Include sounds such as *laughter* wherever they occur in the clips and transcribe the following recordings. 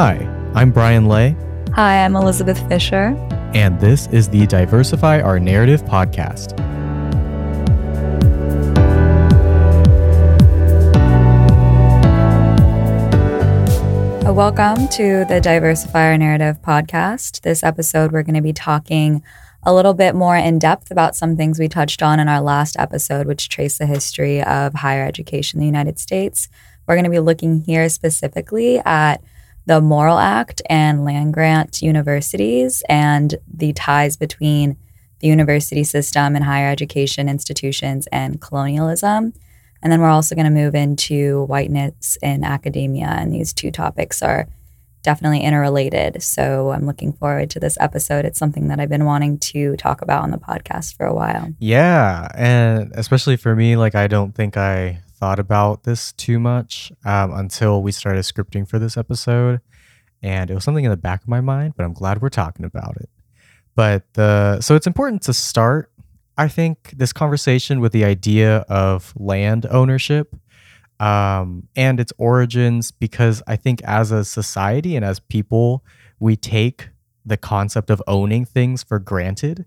Hi, I'm Brian Lay, Hi, I'm Elizabeth Fisher. and this is the Diversify Our Narrative podcast. Uh, Welcome to the Diversify Our Narrative podcast. This episode, we're going to be talking a little bit more in depth about some things we touched on in our last episode, which trace the history of higher education in the United States. We're going to be looking here specifically at the Morrill Act and land grant universities and the ties between the university system and higher education institutions and colonialism. And then we're also going to move into whiteness in academia. And these two topics are definitely interrelated. So I'm looking forward to this episode. It's something that I've been wanting to talk about on the podcast for a while. Yeah, and especially for me, like I don't think I thought about this too much um, until we started scripting for this episode, and it was something in the back of my mind. But I'm glad we're talking about it. But the so it's important to start, I think, this conversation with the idea of land ownership um, and its origins, because I think as a society and as people, we take the concept of owning things for granted.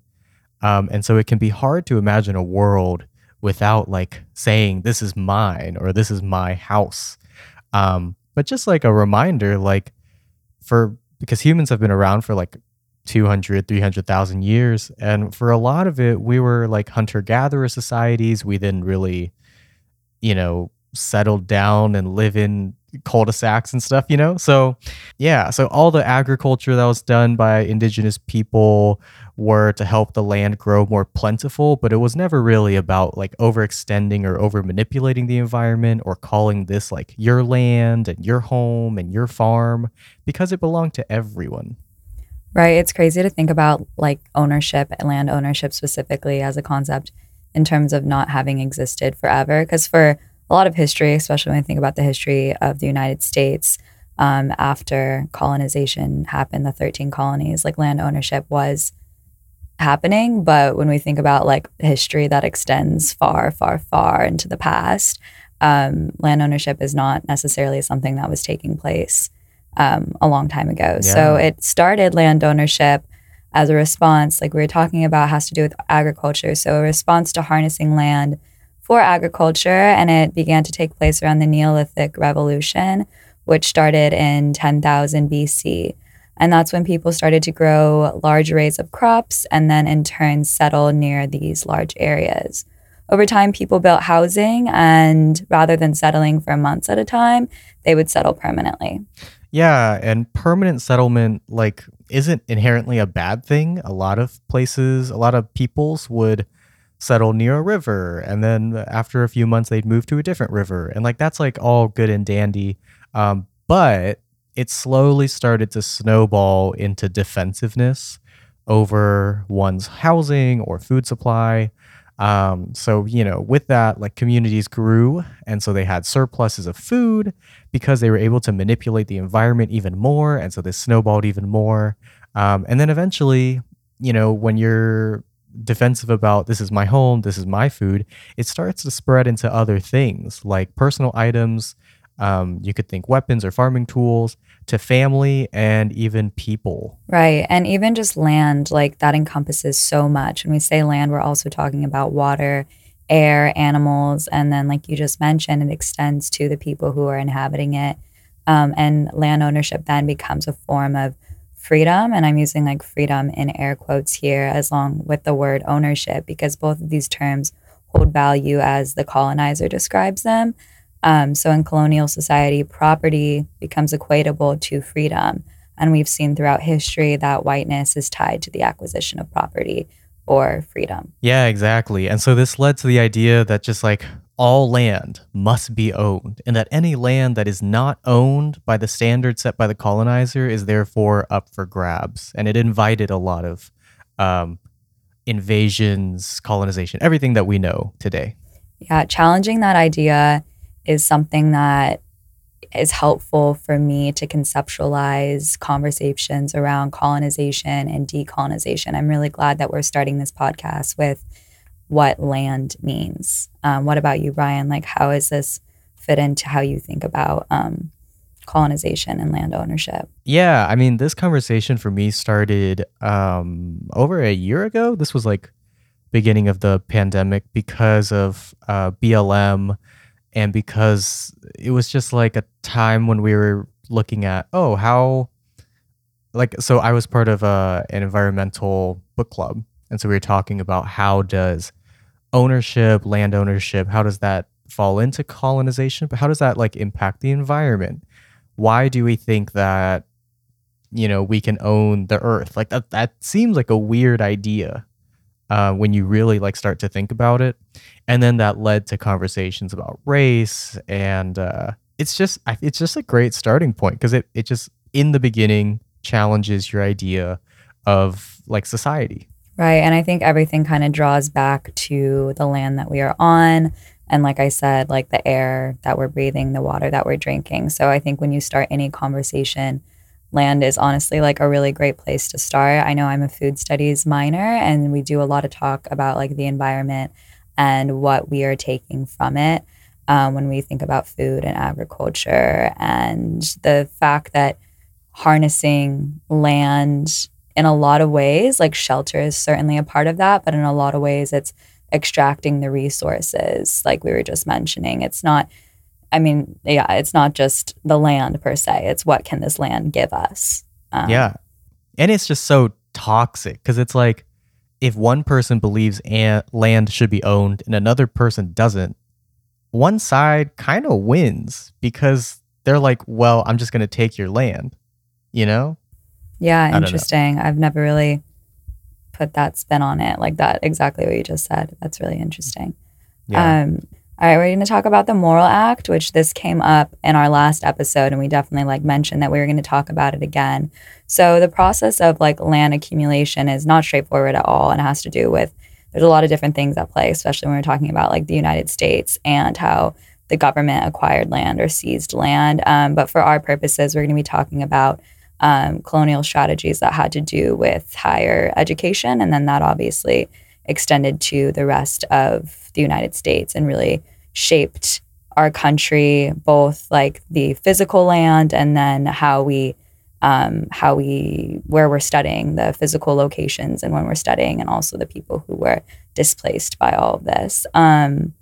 Um, and so it can be hard to imagine a world without like saying, this is mine or this is my house. Um, but just like a reminder, like for because humans have been around for like 200, 300,000 years. And for a lot of it, we were like hunter gatherer societies. We then really, you know, settled down and live in cul-de-sacs and stuff, you know? So, yeah, so all the agriculture that was done by indigenous people were to help the land grow more plentiful, but it was never really about like overextending or over manipulating the environment or calling this like your land and your home and your farm because it belonged to everyone. Right. It's crazy to think about like ownership, and land ownership specifically as a concept in terms of not having existed forever. Because for a lot of history, especially when I think about the history of the United States um, after colonization happened, the 13 colonies, like land ownership was happening. But when we think about like history that extends far, far, far into the past, um, land ownership is not necessarily something that was taking place um, a long time ago. So it started land ownership as a response, like we were talking about, has to do with agriculture. So a response to harnessing land for agriculture, and it began to take place around the Neolithic Revolution, which started in 10,000 BC. And that's when people started to grow large arrays of crops and then in turn settle near these large areas. Over time, people built housing, and rather than settling for months at a time, they would settle permanently. Yeah, and permanent settlement like isn't inherently a bad thing. A lot of places, a lot of peoples would settle near a river and then after a few months they'd move to a different river. And like that's like all good and dandy. Um, but it slowly started to snowball into defensiveness over one's housing or food supply. Um, so, you know, with that, like communities grew. And so they had surpluses of food because they were able to manipulate the environment even more. And so this snowballed even more. Um, and then eventually, you know, when you're defensive about this is my home, this is my food, it starts to spread into other things like personal items. Um, you could think weapons or farming tools to family and even people. Right. And even just land, like that encompasses so much. When we say land, we're also talking about water, air, animals. And then, like you just mentioned, it extends to the people who are inhabiting it. Um, and land ownership then becomes a form of freedom. And I'm using like freedom in air quotes here, as long with the word ownership, because both of these terms hold value as the colonizer describes them. Um, so in colonial society, property becomes equatable to freedom. And we've seen throughout history that whiteness is tied to the acquisition of property or freedom. Yeah, exactly. And so this led to the idea that just like all land must be owned, and that any land that is not owned by the standard set by the colonizer is therefore up for grabs. And it invited a lot of um, invasions, colonization, everything that we know today. Yeah, challenging that idea is something that is helpful for me to conceptualize conversations around colonization and decolonization. I'm really glad that we're starting this podcast with what land means. Um, what about you, Brian? Like, how does this fit into how you think about um, colonization and land ownership. Yeah, I mean, this conversation for me started um, over a year ago. This was like beginning of the pandemic because of uh, BLM and because it was just like a time when we were looking at oh how like so I was part of uh, an environmental book club and so we were talking about how does ownership land ownership how does that fall into colonization? But how does that like impact the environment? Why do we think that you know we can own the earth? Like that that seems like a weird idea uh, when you really like start to think about it. And then that led to conversations about race and uh, it's just it's just a great starting point because it, it just in the beginning challenges your idea of like society right and i think everything kind of draws back to the land that we are on and like i said like the air that we're breathing the water that we're drinking. So i think when you start any conversation land is honestly like a really great place to start. I know i'm a food studies minor and we do a lot of talk about like the environment and what we are taking from it um, when we think about food and agriculture. And the fact that harnessing land in a lot of ways like shelter is certainly a part of that but in a lot of ways it's extracting the resources like we were just mentioning. It's not i mean yeah it's not just the land per se. It's what can this land give us? Um, yeah. And it's just so toxic because it's like if one person believes an- land should be owned and another person doesn't, one side kind of wins because they're like, well, I'm just going to take your land, you know? Yeah, interesting. I've never really put that spin on it like that. Exactly what you just said. That's really interesting. Yeah. Um, all right, we're going to talk about the Morrill Act, which this came up in our last episode, and we definitely like mentioned that we were going to talk about it again. So the process of like land accumulation is not straightforward at all, and it has to do with there's a lot of different things at play, especially when we're talking about like the United States and how the government acquired land or seized land. Um, but for our purposes, we're going to be talking about um, colonial strategies that had to do with higher education, and then that obviously extended to the rest of the United States and really shaped our country, both like the physical land and then how we um, how we where we're studying the physical locations and when we're studying and also the people who were displaced by all of this. Um,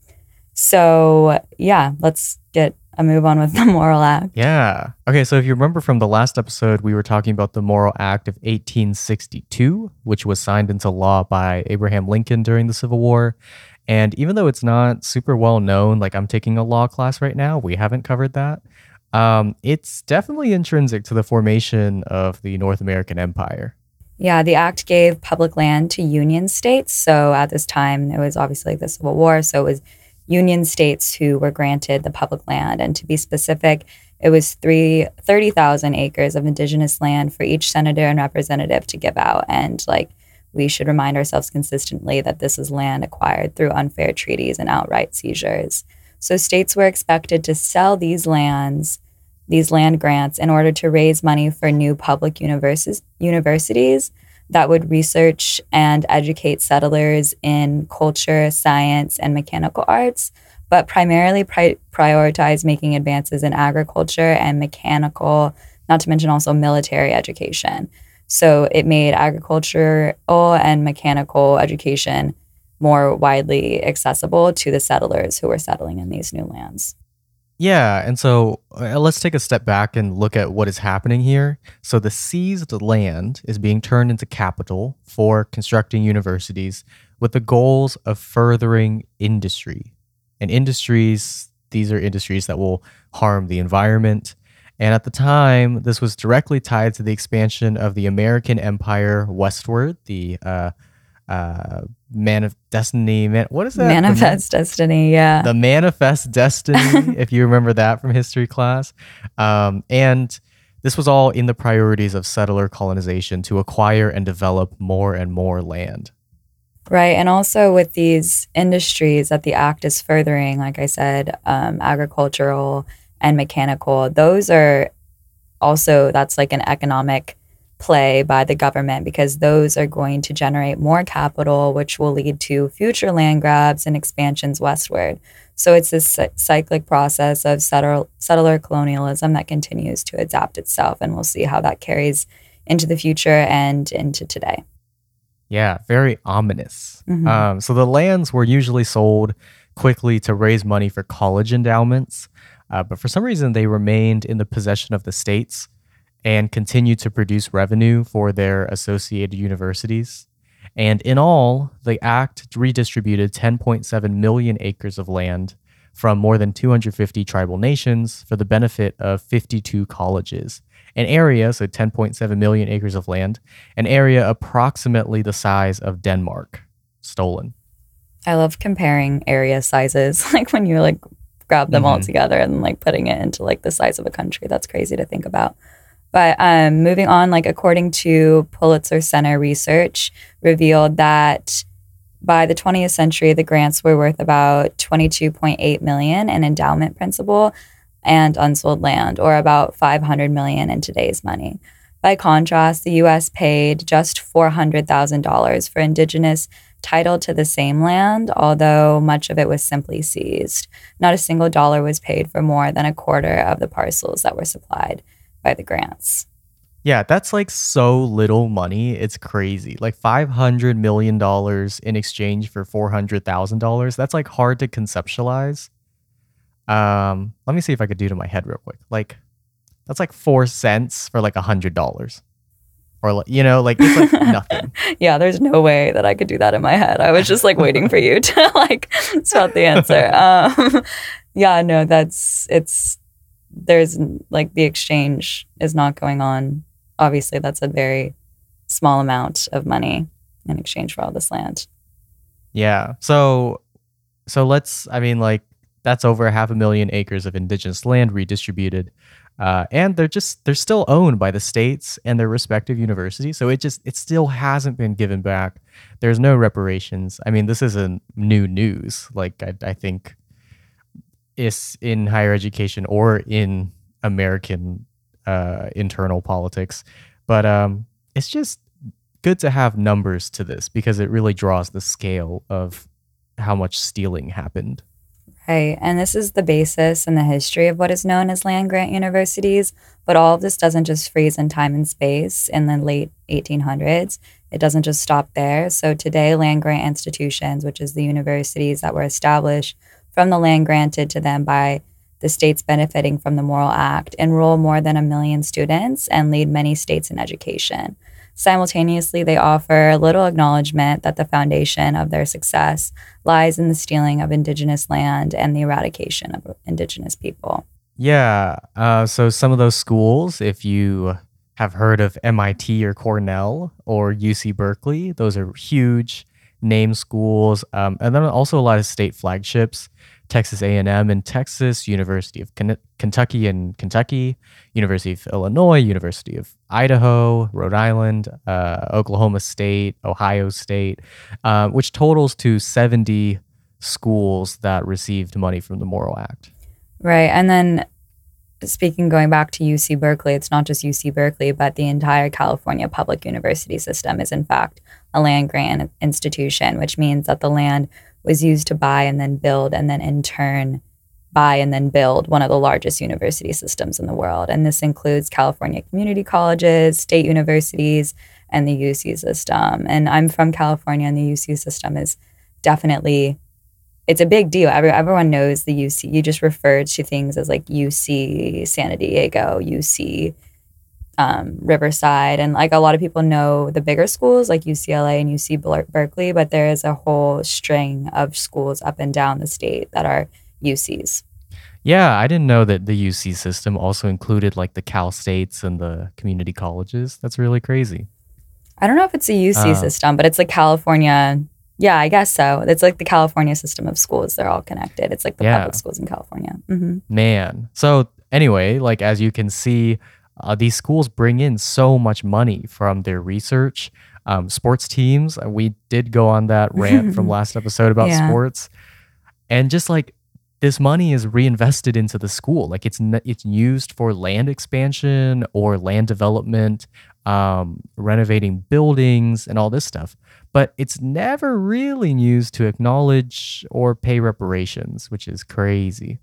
so yeah let's get move on with the *laughs* Morrill Act yeah okay so if you remember from the last episode we were talking about the Morrill Act of 1862 which was signed into law by abraham lincoln during the civil war and even though it's not super well known, like I'm taking a law class right now, we haven't covered that. Um, it's definitely intrinsic to the formation of the North American Empire. Yeah, the act gave public land to Union states. So at this time, it was obviously the Civil War. So it was Union states who were granted the public land. And to be specific, it was three, 30,000 acres of indigenous land for each senator and representative to give out. And like we should remind ourselves consistently that this is land acquired through unfair treaties and outright seizures. So states were expected to sell these lands, these land grants, in order to raise money for new public universities that would research and educate settlers in culture, science, and mechanical arts, but primarily pri- prioritize making advances in agriculture and mechanical, not to mention also military education. So it made agricultural and mechanical education more widely accessible to the settlers who were settling in these new lands. Yeah, and so uh, let's take a step back and look at what is happening here. So the seized land is being turned into capital for constructing universities with the goals of furthering industry. And industries, these are industries that will harm the environment, and at the time, this was directly tied to the expansion of the American empire westward, the uh, uh, man of destiny. Man, what is that? Manifest man- destiny. Yeah. The manifest destiny, *laughs* if you remember that from history class. Um, and this was all in the priorities of settler colonization to acquire and develop more and more land. Right. And also with these industries that the act is furthering, like I said, um, agricultural and mechanical, those are also, that's like an economic play by the government because those are going to generate more capital, which will lead to future land grabs and expansions westward. So it's this cyclic process of settler, settler colonialism that continues to adapt itself. And we'll see how that carries into the future and into today. Yeah, very ominous. Mm-hmm. Um, so the lands were usually sold quickly to raise money for college endowments, uh, but for some reason they remained in the possession of the states and continue to produce revenue for their associated universities. And in all, the act redistributed 10.7 million acres of land from more than 250 tribal nations for the benefit of 52 colleges. An area, so 10.7 million acres of land, an area approximately the size of Denmark, stolen. I love comparing area sizes, *laughs* like when you like grab them mm-hmm. all together and like putting it into like the size of a country. That's crazy to think about. But um, moving on, like according to Pulitzer Center research, revealed that by the 20th century, the grants were worth about 22.8 million in endowment principal and unsold land, or about 500 million in today's money. By contrast, the U.S. paid just $400,000 for indigenous title to the same land, although much of it was simply seized. Not a single dollar was paid for more than a quarter of the parcels that were supplied by the grants. Yeah, that's like so little money. It's crazy. Like $500 million in exchange for $400,000. That's like hard to conceptualize. Um, let me see if I could do to my head real quick. Like, that's like four cents for like a hundred dollars, or like you know, like it's like *laughs* nothing. yeah, there's no way that I could do that in my head. I was just like waiting for you to *laughs* like spout the answer. *laughs* Um, yeah, no, that's it's there's like the exchange is not going on. Obviously, that's a very small amount of money in exchange for all this land. Yeah. So, so let's. I mean, like that's over half a million acres of indigenous land redistributed. Uh, and they're just they're still owned by the states and their respective universities so it just it still hasn't been given back there's no reparations i mean this isn't new news like i, I think is in higher education or in American uh, internal politics. But um, it's just good to have numbers to this because it really draws the scale of how much stealing happened. Right. And this is the basis and the history of what is known as land grant universities. But all of this doesn't just freeze in time and space in the late 1800s. It doesn't just stop there. So today, land grant institutions, which is the universities that were established from the land granted to them by the states benefiting from the Morrill Act, enroll more than a million students, and lead many states in education. Simultaneously, they offer little acknowledgement that the foundation of their success lies in the stealing of Indigenous land and the eradication of Indigenous people. Yeah. Uh, so, some of those schools, if you have heard of MIT or Cornell or UC Berkeley, those are huge name schools, um, and then also a lot of state flagships. Texas A&M and Texas, University of Kentucky and Kentucky, University of Illinois, University of Idaho, Rhode Island, uh, Oklahoma State, Ohio State, uh, which totals to 70 schools that received money from the Morrill Act. Right. And then speaking going back to UC Berkeley, it's not just UC Berkeley, but the entire California public university system is in fact a land grant institution, which means that the land was used to buy and then build and then in turn buy and then build one of the largest university systems in the world. And this includes California community colleges, state universities, and the UC system. And I'm from California and the UC system is definitely it's a big deal. Every, everyone knows the UC. You just refer to things as like UC San Diego, UC um, Riverside, and like a lot of people know the bigger schools like UCLA and UC Berkeley, but there is a whole string of schools up and down the state that are UCs. Yeah, I didn't know that the UC system also included like the Cal States and the community colleges. That's really crazy. I don't know if it's a UC uh, system, but it's like California yeah, I guess so. It's like the California system of schools. They're all connected. It's like the yeah. public schools in California. Mm-hmm. Man. So, anyway, like as you can see, uh, these schools bring in so much money from their research. Um, sports teams, uh, we did go on that rant from *laughs* last episode about yeah. sports. And just like this money is reinvested into the school. Like it's it's used for land expansion or land development, um, renovating buildings and all this stuff. But it's never really used to acknowledge or pay reparations, which is crazy.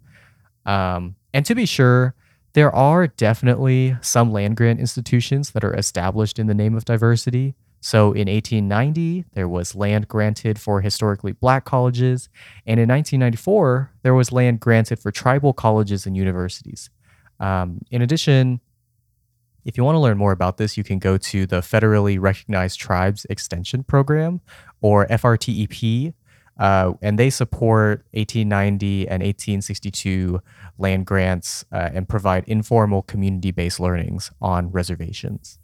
Um, and to be sure, there are definitely some land grant institutions that are established in the name of diversity. So in 1890, there was land granted for historically black colleges. And in 1994, there was land granted for tribal colleges and universities. Um, in addition, if you want to learn more about this, you can go to the Federally Recognized Tribes Extension Program or FRTEP. Uh, and they support 1890 and 1862 land grants uh, and provide informal community based learnings on reservations.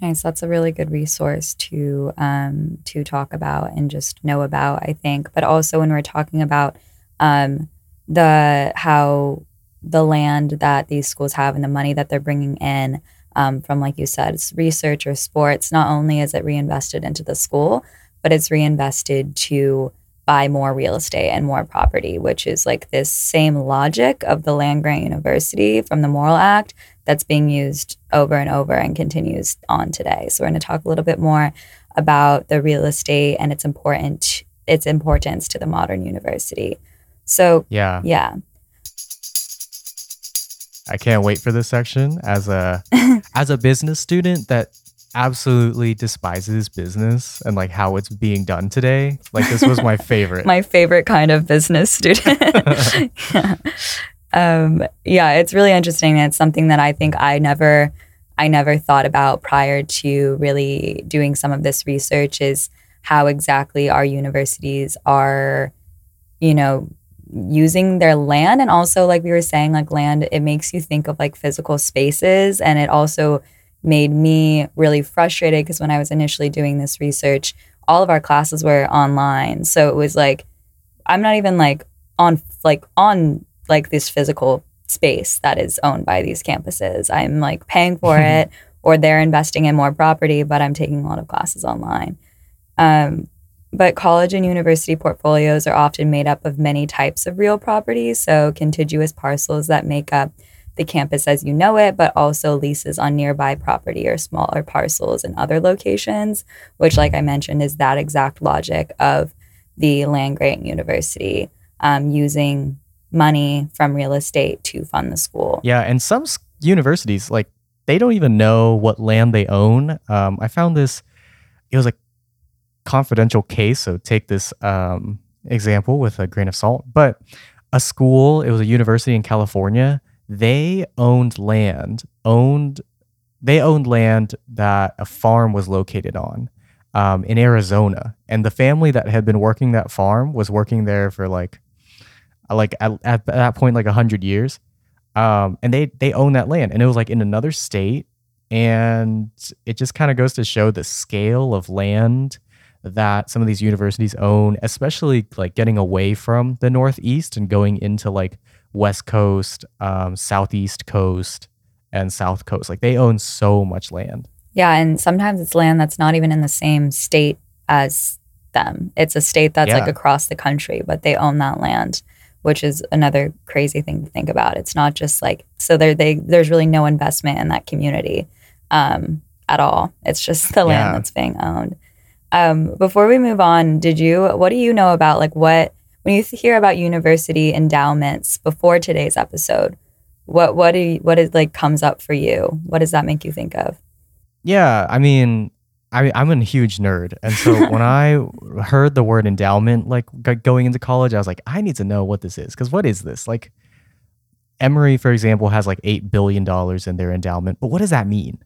Nice. That's a really good resource to um, to talk about and just know about. I think, but also when we're talking about um, the how the land that these schools have and the money that they're bringing in um, from, like you said, research or sports. Not only is it reinvested into the school, but it's reinvested to buy more real estate and more property, which is like this same logic of the land grant university from the Morrill Act that's being used over and over and continues on today. So we're going to talk a little bit more about the real estate and its important its importance to the modern university. So Yeah. yeah, I can't wait for this section as a *laughs* as a business student that absolutely despises business and like how it's being done today. Like this was my *laughs* favorite. my favorite kind of business student. yeah. *laughs* Um, yeah, it's really interesting. It's something that I think I never, I never thought about prior to really doing some of this research. Is how exactly our universities are, you know, using their land, and also like we were saying, like land. It makes you think of like physical spaces, and it also made me really frustrated because when I was initially doing this research, all of our classes were online. So it was like, I'm not even like on like on like this physical space that is owned by these campuses. I'm like paying for *laughs* it or they're investing in more property, but I'm taking a lot of classes online. Um, but college and university portfolios are often made up of many types of real property, so contiguous parcels that make up the campus as you know it, but also leases on nearby property or smaller parcels in other locations, which, like I mentioned, is that exact logic of the land grant university um, using money from real estate to fund the school. Yeah, and some universities like they don't even know what land they own. Um, I found this; it was a confidential case, so take this um, example with a grain of salt. But a school, it was a university in California. They owned land, owned they owned land that a farm was located on um, in Arizona, and the family that had been working that farm was working there for like like at, at that point like 100 years. Um, and they they own that land. And it was like in another state. And it just kind of goes to show the scale of land that some of these universities own especially like getting away from the northeast and going into like west coast um, southeast coast and south coast like they own so much land Yeah, and sometimes it's land that's not even in the same state as them. It's a state that's like across the country, but they own that land, which is another crazy thing to think about. It's not just like so there they there's really no investment in that community um, at all. It's just the land that's being owned. Um, before we move on, did you what do you know about like what when you hear about university endowments before today's episode? What what do you, what is like comes up for you? What does that make you think of? Yeah, I mean, I I'm a huge nerd, and so when *laughs* I heard the word endowment, like g- going into college, I was like, I need to know what this is because what is this? Like, Emory, for example, has like eight billion dollars in their endowment, but what does that mean?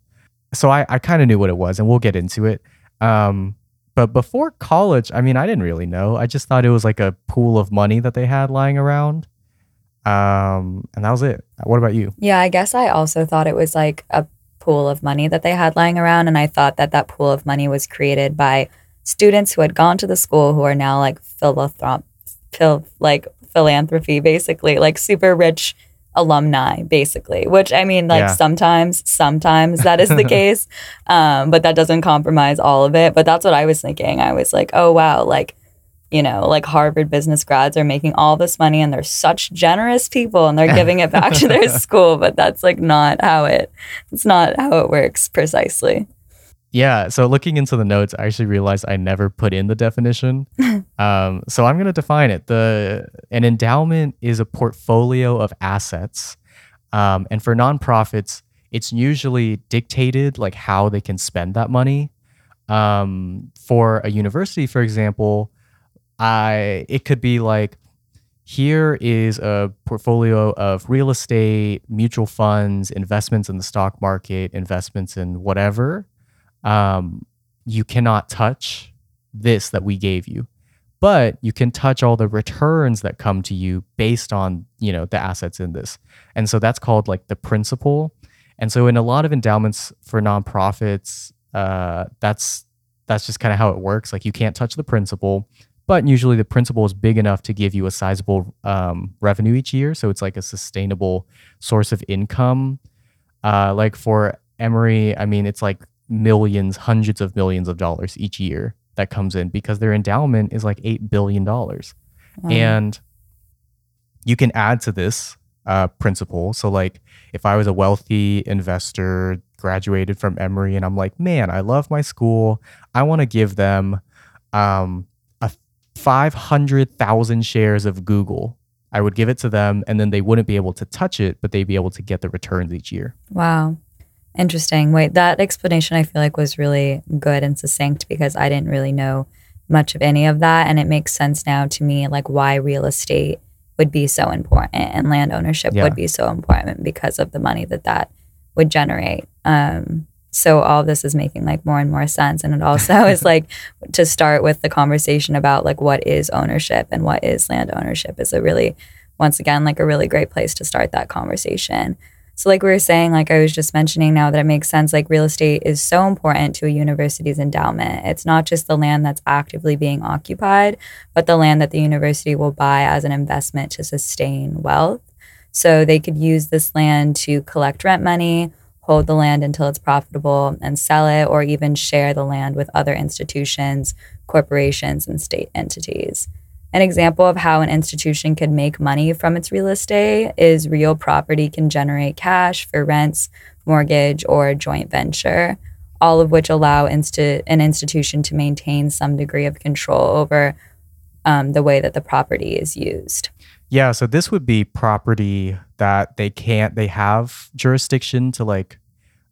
So I I kind of knew what it was, and we'll get into it. Um, but before college, I mean, I didn't really know. I just thought it was like a pool of money that they had lying around. Um, and that was it. What about you? Yeah, I guess I also thought it was like a pool of money that they had lying around. And I thought that that pool of money was created by students who had gone to the school who are now like philanthrop, phil, like philanthropy, basically, like super rich alumni, basically. Which I mean, like Yeah. sometimes, sometimes that is the *laughs* case, um, but that doesn't compromise all of it. But that's what I was thinking. I was like, oh wow, like you know, like Harvard business grads are making all this money and they're such generous people and they're giving it back to their *laughs* school, but that's like not how it it's not how it works precisely. Yeah, so looking into the notes, I actually realized I never put in the definition. *laughs* um, so I'm going to define it. The an endowment is a portfolio of assets, um, and for nonprofits, it's usually dictated like how they can spend that money. Um, for a university, for example, I it could be like here is a portfolio of real estate, mutual funds, investments in the stock market, investments in whatever. Um, you cannot touch this that we gave you, but you can touch all the returns that come to you based on you know the assets in this, and so that's called like the principal. And so in a lot of endowments for nonprofits, uh, that's that's just kind of how it works. Like you can't touch the principal, but usually the principal is big enough to give you a sizable um, revenue each year. So it's like a sustainable source of income. Uh, like for Emory, I mean, it's like millions, hundreds of millions of dollars each year that comes in because their endowment is like $8 billion. Wow. And you can add to this uh, principal. So, like, if I was a wealthy investor, graduated from Emory, and I'm like, man, I love my school. I want to give them um, a 500,000 shares of Google. I would give it to them, and then they wouldn't be able to touch it, but they'd be able to get the returns each year. Wow. Interesting. Wait, that explanation I feel like was really good and succinct because I didn't really know much of any of that. And it makes sense now to me, like why real estate would be so important and land ownership yeah. would be so important because of the money that that would generate. Um, so all this is making like more and more sense. And it also *laughs* is like to start with the conversation about like what is ownership and what is land ownership is a really, once again, like a really great place to start that conversation. So, like we were saying, like I was just mentioning now that it makes sense, like real estate is so important to a university's endowment. It's not just the land that's actively being occupied, but the land that the university will buy as an investment to sustain wealth. So, they could use this land to collect rent money, hold the land until it's profitable, and sell it, or even share the land with other institutions, corporations, and state entities. An example of how an institution could make money from its real estate is real property can generate cash for rents, mortgage, or joint venture, all of which allow insti- an institution to maintain some degree of control over um, the way that the property is used. Yeah, so this would be property that they can't, they have jurisdiction to like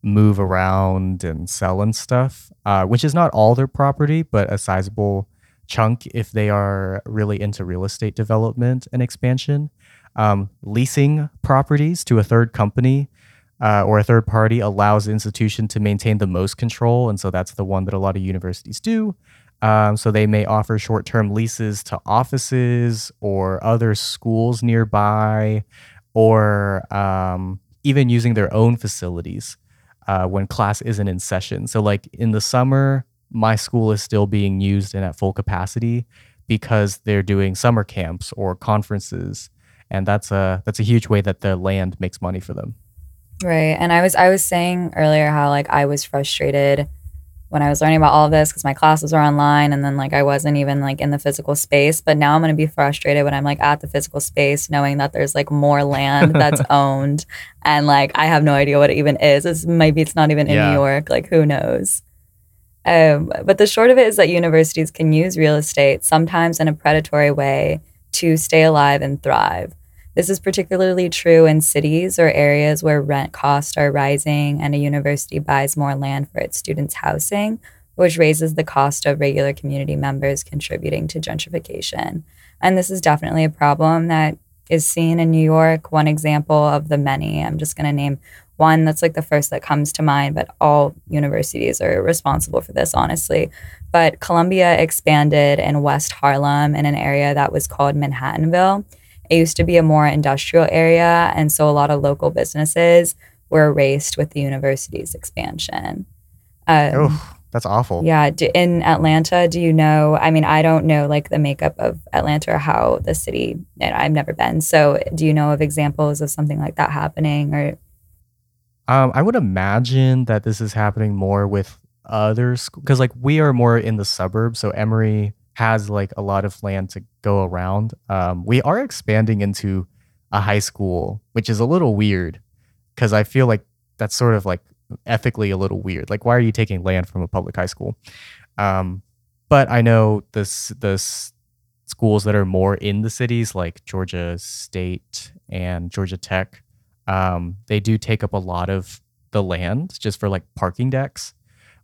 move around and sell and stuff, uh, which is not all their property, but a sizable chunk if they are really into real estate development and expansion. Um, leasing properties to a third company uh, or a third party allows the institution to maintain the most control. And so that's the one that a lot of universities do. Um, so they may offer short term leases to offices or other schools nearby, or um, even using their own facilities uh, when class isn't in session. So, like in the summer, my school is still being used and at full capacity because they're doing summer camps or conferences. And that's a that's a huge way that the land makes money for them. Right. And i was i was saying earlier how like i was frustrated when i was learning about all of this because my classes were online and then like i wasn't even like in the physical space. But now i'm going to be frustrated when i'm like at the physical space knowing that there's like more land that's *laughs* owned. And like i have no idea what it even is. It's maybe it's not even in yeah. new york. Like who knows um, but the short of it is that universities can use real estate sometimes in a predatory way to stay alive and thrive. This is particularly true in cities or areas where rent costs are rising and a university buys more land for its students' housing, which raises the cost of regular community members contributing to gentrification. And this is definitely a problem that is seen in New York. One example of the many, I'm just going to name one that's like the first that comes to mind, but all universities are responsible for this, honestly. But Columbia expanded in West Harlem in an area that was called Manhattanville. It used to be a more industrial area, and so a lot of local businesses were erased with the university's expansion. Um, oh, that's awful. Yeah. In Atlanta, do you know? I mean, I don't know like the makeup of Atlanta or how the city, and I've never been. So, do you know of examples of something like that happening or? Um, I would imagine that this is happening more with other schools because, like, we are more in the suburbs. So Emory has like a lot of land to go around. Um, we are expanding into a high school, which is a little weird because I feel like that's sort of like ethically a little weird. Like, why are you taking land from a public high school? Um, but I know this this schools that are more in the cities, like Georgia State and Georgia Tech, um, they do take up a lot of the land just for like parking decks,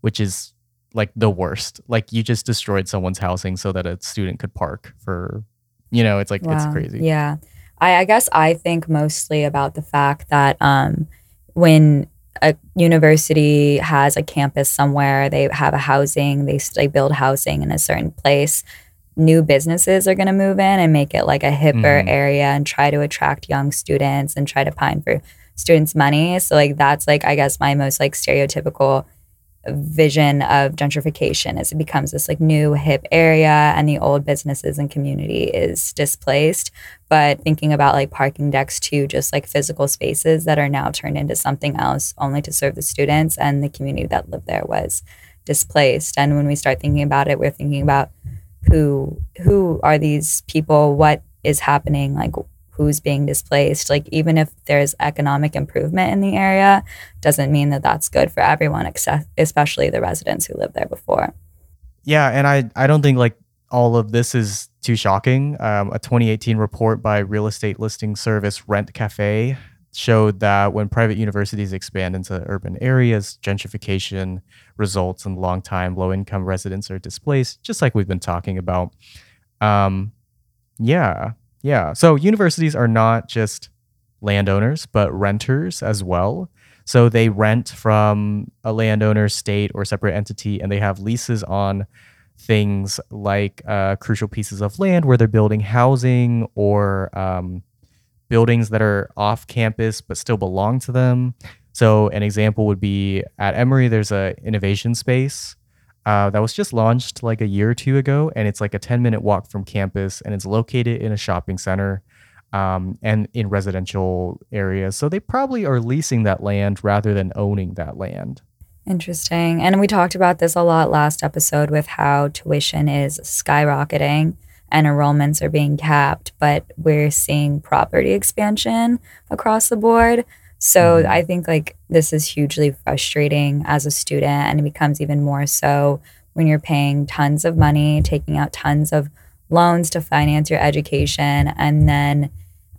which is like the worst. Like you just destroyed someone's housing so that a student could park for, you know, it's like it's crazy. Yeah. I, I guess I think mostly about the fact that um, when a university has a campus somewhere, they have a housing, they, they build housing in a certain place. New businesses are going to move in and make it like a hipper Mhm. area and try to attract young students and try to pine for students' money. So, like, that's like, I guess, my most like stereotypical vision of gentrification as it becomes this like new hip area and the old businesses and community is displaced but thinking about like parking decks too just like physical spaces that are now turned into something else only to serve the students and the community that lived there was displaced and when we start thinking about it we're thinking about who who are these people? What is happening? Like who's being displaced? Like even if there's economic improvement in the area doesn't mean that that's good for everyone except especially the residents who lived there before. Yeah, and I I don't think like all of this is too shocking. Um, a 2018 report by real estate listing service Rent Cafe showed that when private universities expand into urban areas, gentrification results in long time low income residents are displaced, just like we've been talking about. Um, yeah, yeah. So universities are not just landowners, but renters as well. So they rent from a landowner, state, or separate entity, and they have leases on things like uh, crucial pieces of land where they're building housing or um, buildings that are off campus but still belong to them. So an example would be at Emory, there's a innovation space uh, that was just launched like a year or two ago, and it's like a 10 minute walk from campus, and it's located in a shopping center um, and in residential areas. So they probably are leasing that land rather than owning that land. Interesting. And we talked about this a lot last episode with how tuition is skyrocketing and enrollments are being capped, but we're seeing property expansion across the board. So Mhm. I think like this is hugely frustrating as a student and it becomes even more so when you're paying tons of money, taking out tons of loans to finance your education and then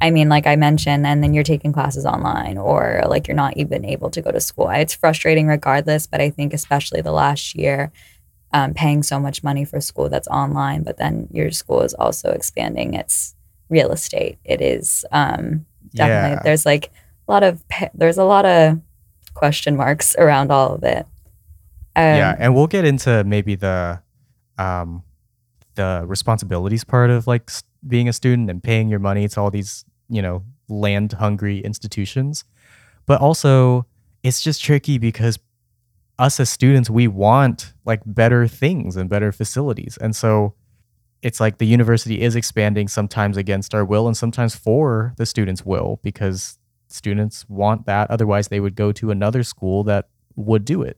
I mean, like I mentioned, and then you're taking classes online or like you're not even able to go to school. It's frustrating regardless, but I think especially the last year, um, paying so much money for school that's online, but then your school is also expanding its real estate. It is um, definitely, Yeah. there's like a lot of, there's a lot of question marks around all of it. Um, yeah, and we'll get into maybe the um the responsibilities part of like being a student and paying your money to all these, you know, land hungry institutions. But also it's just tricky because us as students we want like better things and better facilities. And so it's like the university is expanding sometimes against our will and sometimes for the students' will because students want that otherwise they would go to another school that would do it.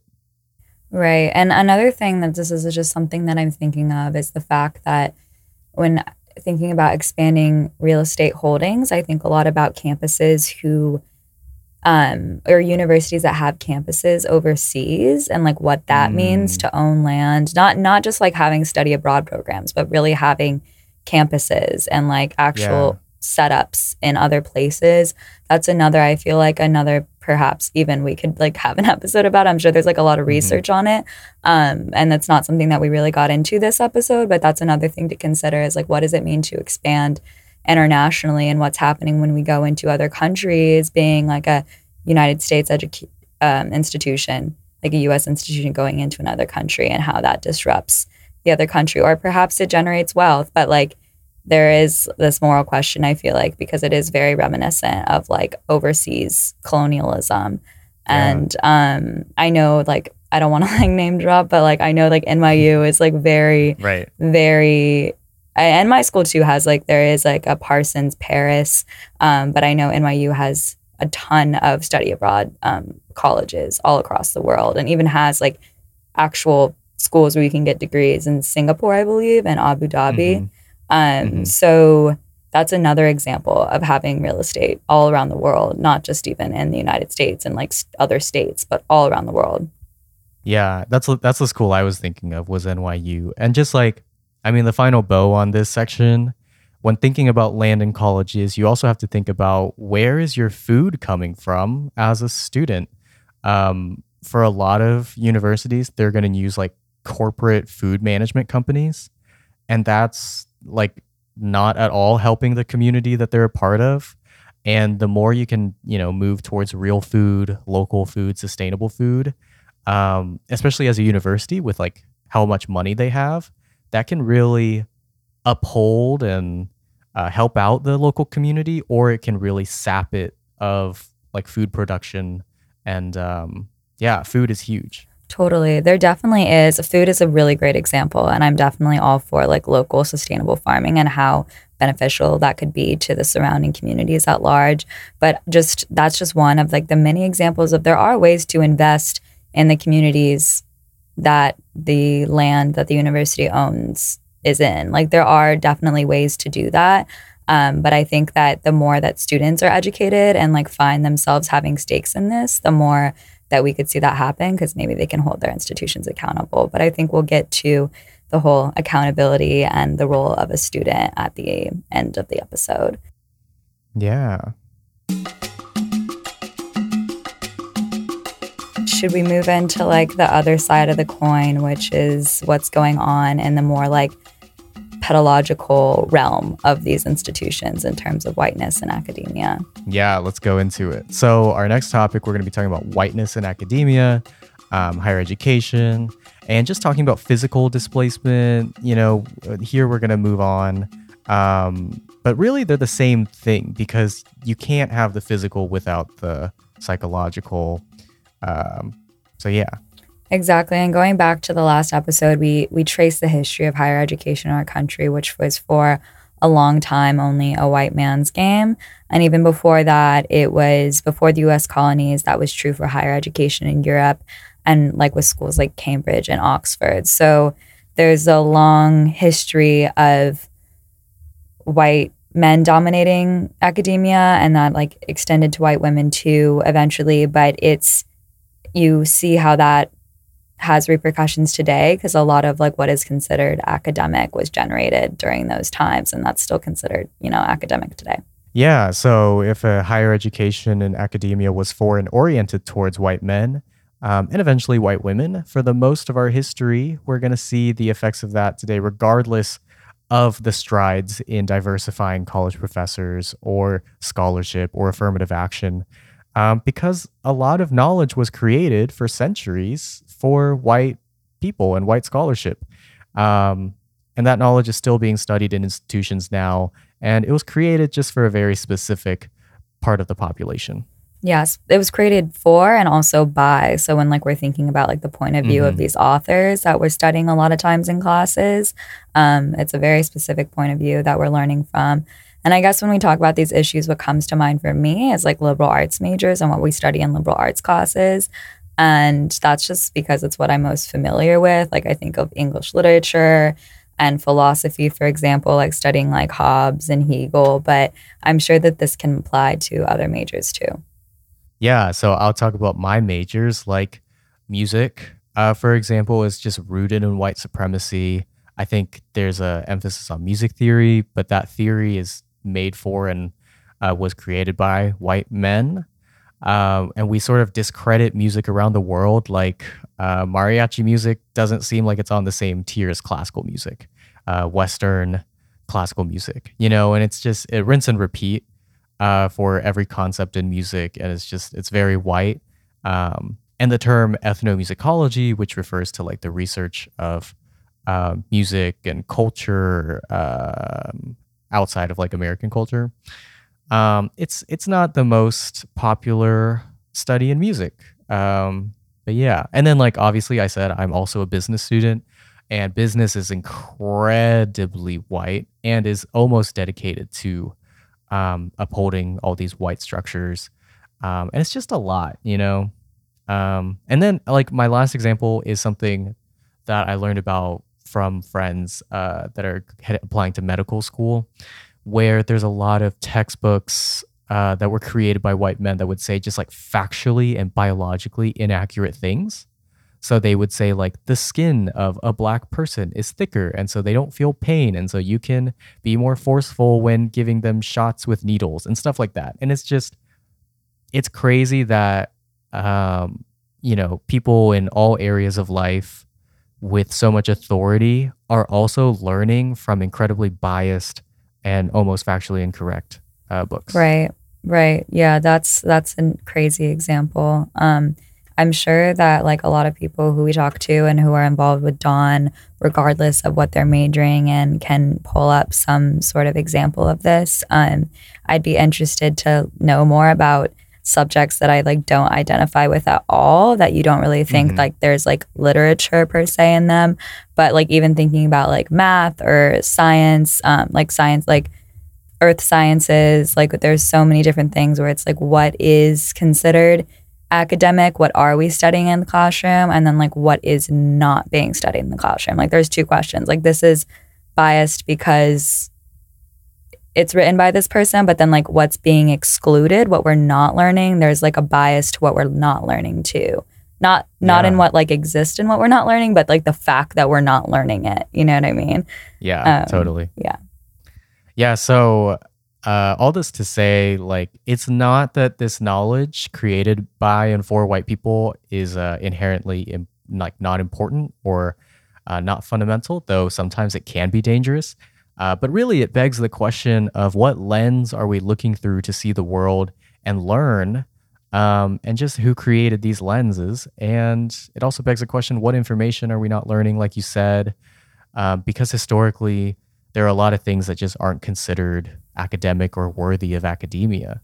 Right. And another thing that this is just something that I'm thinking of is the fact that when thinking about expanding real estate holdings, I think a lot about campuses who um, or universities that have campuses overseas and like what that means Mm. to own land. Not not just like having study abroad programs, but really having campuses and like actual setups in other places. That's another, I feel like another perhaps even we could like have an *laughs* episode about. I'm sure there's like a lot of Mhm. research on it. Um, and that's not something that we really got into this episode, but that's another thing to consider is like what does it mean to expand internationally and what's happening when we go into other countries being like a United States educa- um, institution, like a US institution going into another country and how that disrupts the other country or perhaps it generates wealth, but like there is this moral question I feel like because it is very reminiscent of like overseas colonialism. Yeah. And um I know like I don't want to *laughs* like name drop, but like I know like NYU is like very Right. very and my school too has like there is like a Parsons Paris, um, but I know NYU has a ton of study abroad um, colleges all across the world, and even has like actual schools where you can get degrees in Singapore, I believe, and Abu Dhabi. Mhm. Um, Mhm. So that's another example of having real estate all around the world, not just even in the United States and like other states, but all around the world. Yeah, that's that's the school I was thinking of was NYU. And just like I mean the final bow on this section, when thinking about land and colleges, you also have to think about where is your food coming from as a student. Um, for a lot of universities, they're going to use like corporate food management companies, and that's like not at all helping the community that they're a part of. And the more you can, you know, move towards real food, local food, sustainable food, um, especially as a university with like how much money they have, that can really uphold and uh, help out the local community, or it can really sap it of like food production. And um, yeah, food is huge. Totally. There definitely is. Food is a really great example. And I'm definitely all for like local sustainable farming and how beneficial that could be to the surrounding communities at large. But just that's just one of like the many examples of there are ways to invest in the communities that the land that the university owns is in. Like there are definitely ways to do that. Um, but I think that the more that students are educated and like find themselves having stakes in this, the more that we could see that happen because maybe they can hold their institutions accountable. But I think we'll get to the whole accountability and the role of a student at the end of the episode. Yeah. Should we move into like the other side of the coin, which is what's going on in the more like pedagogical realm of these institutions in terms of whiteness in academia? Yeah, let's go into it. So, our next topic, we're going to be talking about whiteness in academia, um, higher education, and just talking about physical displacement. You know, here we're going to move on. Um, but really, they're the same thing because you can't have the physical without the psychological. Um, so, yeah. Exactly. And going back to the last episode, we we traced the history of higher education in our country, which was for a long time only a white man's game. And even before that, it was before the US colonies, that was true for higher education in Europe and like with schools like Cambridge and Oxford. So there's a long history of white men dominating academia and that like extended to white women too eventually, but it's you see how that has repercussions today because a lot of like what is considered academic was generated during those times and that's still considered you know academic today Yeah. So if a higher education and academia was foreign oriented towards white men um, and eventually white women, for the most of our history, we're going to see the effects of that today, regardless of the strides in diversifying college professors or scholarship or affirmative action. Um, because a lot of knowledge was created for centuries for white people and white scholarship. Um, and that knowledge is still being studied in institutions now and it was created just for a very specific part of the population. yes it was created for and also by so when like we're thinking about like the point of view of Mhm. these authors that we're studying a lot of times in classes um, it's a very specific point of view that we're learning from and i guess when we talk about these issues what comes to mind for me is like liberal arts majors and what we study in liberal arts classes and that's just because it's what i'm most familiar with like i think of english literature and philosophy, for example, like studying like Hobbes and Hegel, but I'm sure that this can apply to other majors too. Yeah, so I'll talk about my majors like music, uh, for example, is just rooted in white supremacy. I think there's a emphasis on music theory, but that theory is made for and uh, was created by white men. Um, and we sort of discredit music around the world. Like uh, mariachi music doesn't seem like it's on the same tier as classical music, uh, Western classical music, you know, and it's just it rinse and repeat uh, for every concept in music, and it's just it's very white. Um, and the term ethnomusicology, which refers to like the research of uh, music and culture um, outside of like American culture, um, it's it's not the most popular study in music. Um, but yeah, and then like obviously, I said I'm also a business student, and business is incredibly white and is almost dedicated to um, upholding all these white structures, um, and it's just a lot, you know. Um, and then like my last example is something that I learned about from friends uh, that are applying to medical school, where there's a lot of textbooks uh, that were created by white men that would say just like factually and biologically inaccurate things. So they would say like the skin of a black person is thicker and so they don't feel pain and so you can be more forceful when giving them shots with needles and stuff like that. And it's just it's crazy that um you know, people in all areas of life with so much authority are also learning from incredibly biased and almost factually incorrect uh, books. Right. Right. Yeah, that's that's a crazy example. Um I'm sure that like a lot of people who we talk to and who are involved with Dawn, regardless of what they're majoring in, can pull up some sort of example of this. Um, I'd be interested to know more about subjects that I like don't identify with at all that you don't really think Mhm. like there's like literature per se in them. But like even thinking about like math or science um like science like earth sciences like there's so many different things where it's like what is considered academic? What are we studying in the classroom? And then like what is not being studied in the classroom? Like there's two questions. Like this is biased because it's written by this person but then like what's being excluded what we're not learning there's like a bias to what we're not learning too not not in what like exists in what we're not learning but like the fact that we're not learning it you know what i mean Yeah, Um, totally. yeah. Yeah. So, uh, all this to say, like, it's not that this knowledge created by and for white people is uh, inherently Im- like not important or uh, not fundamental, though sometimes it can be dangerous. Uh, but really, it begs the question of what lens are we looking through to see the world and learn, um, and just who created these lenses. And it also begs the question what information are we not learning, like you said? Um, because historically, there are a lot of things that just aren't considered academic or worthy of academia.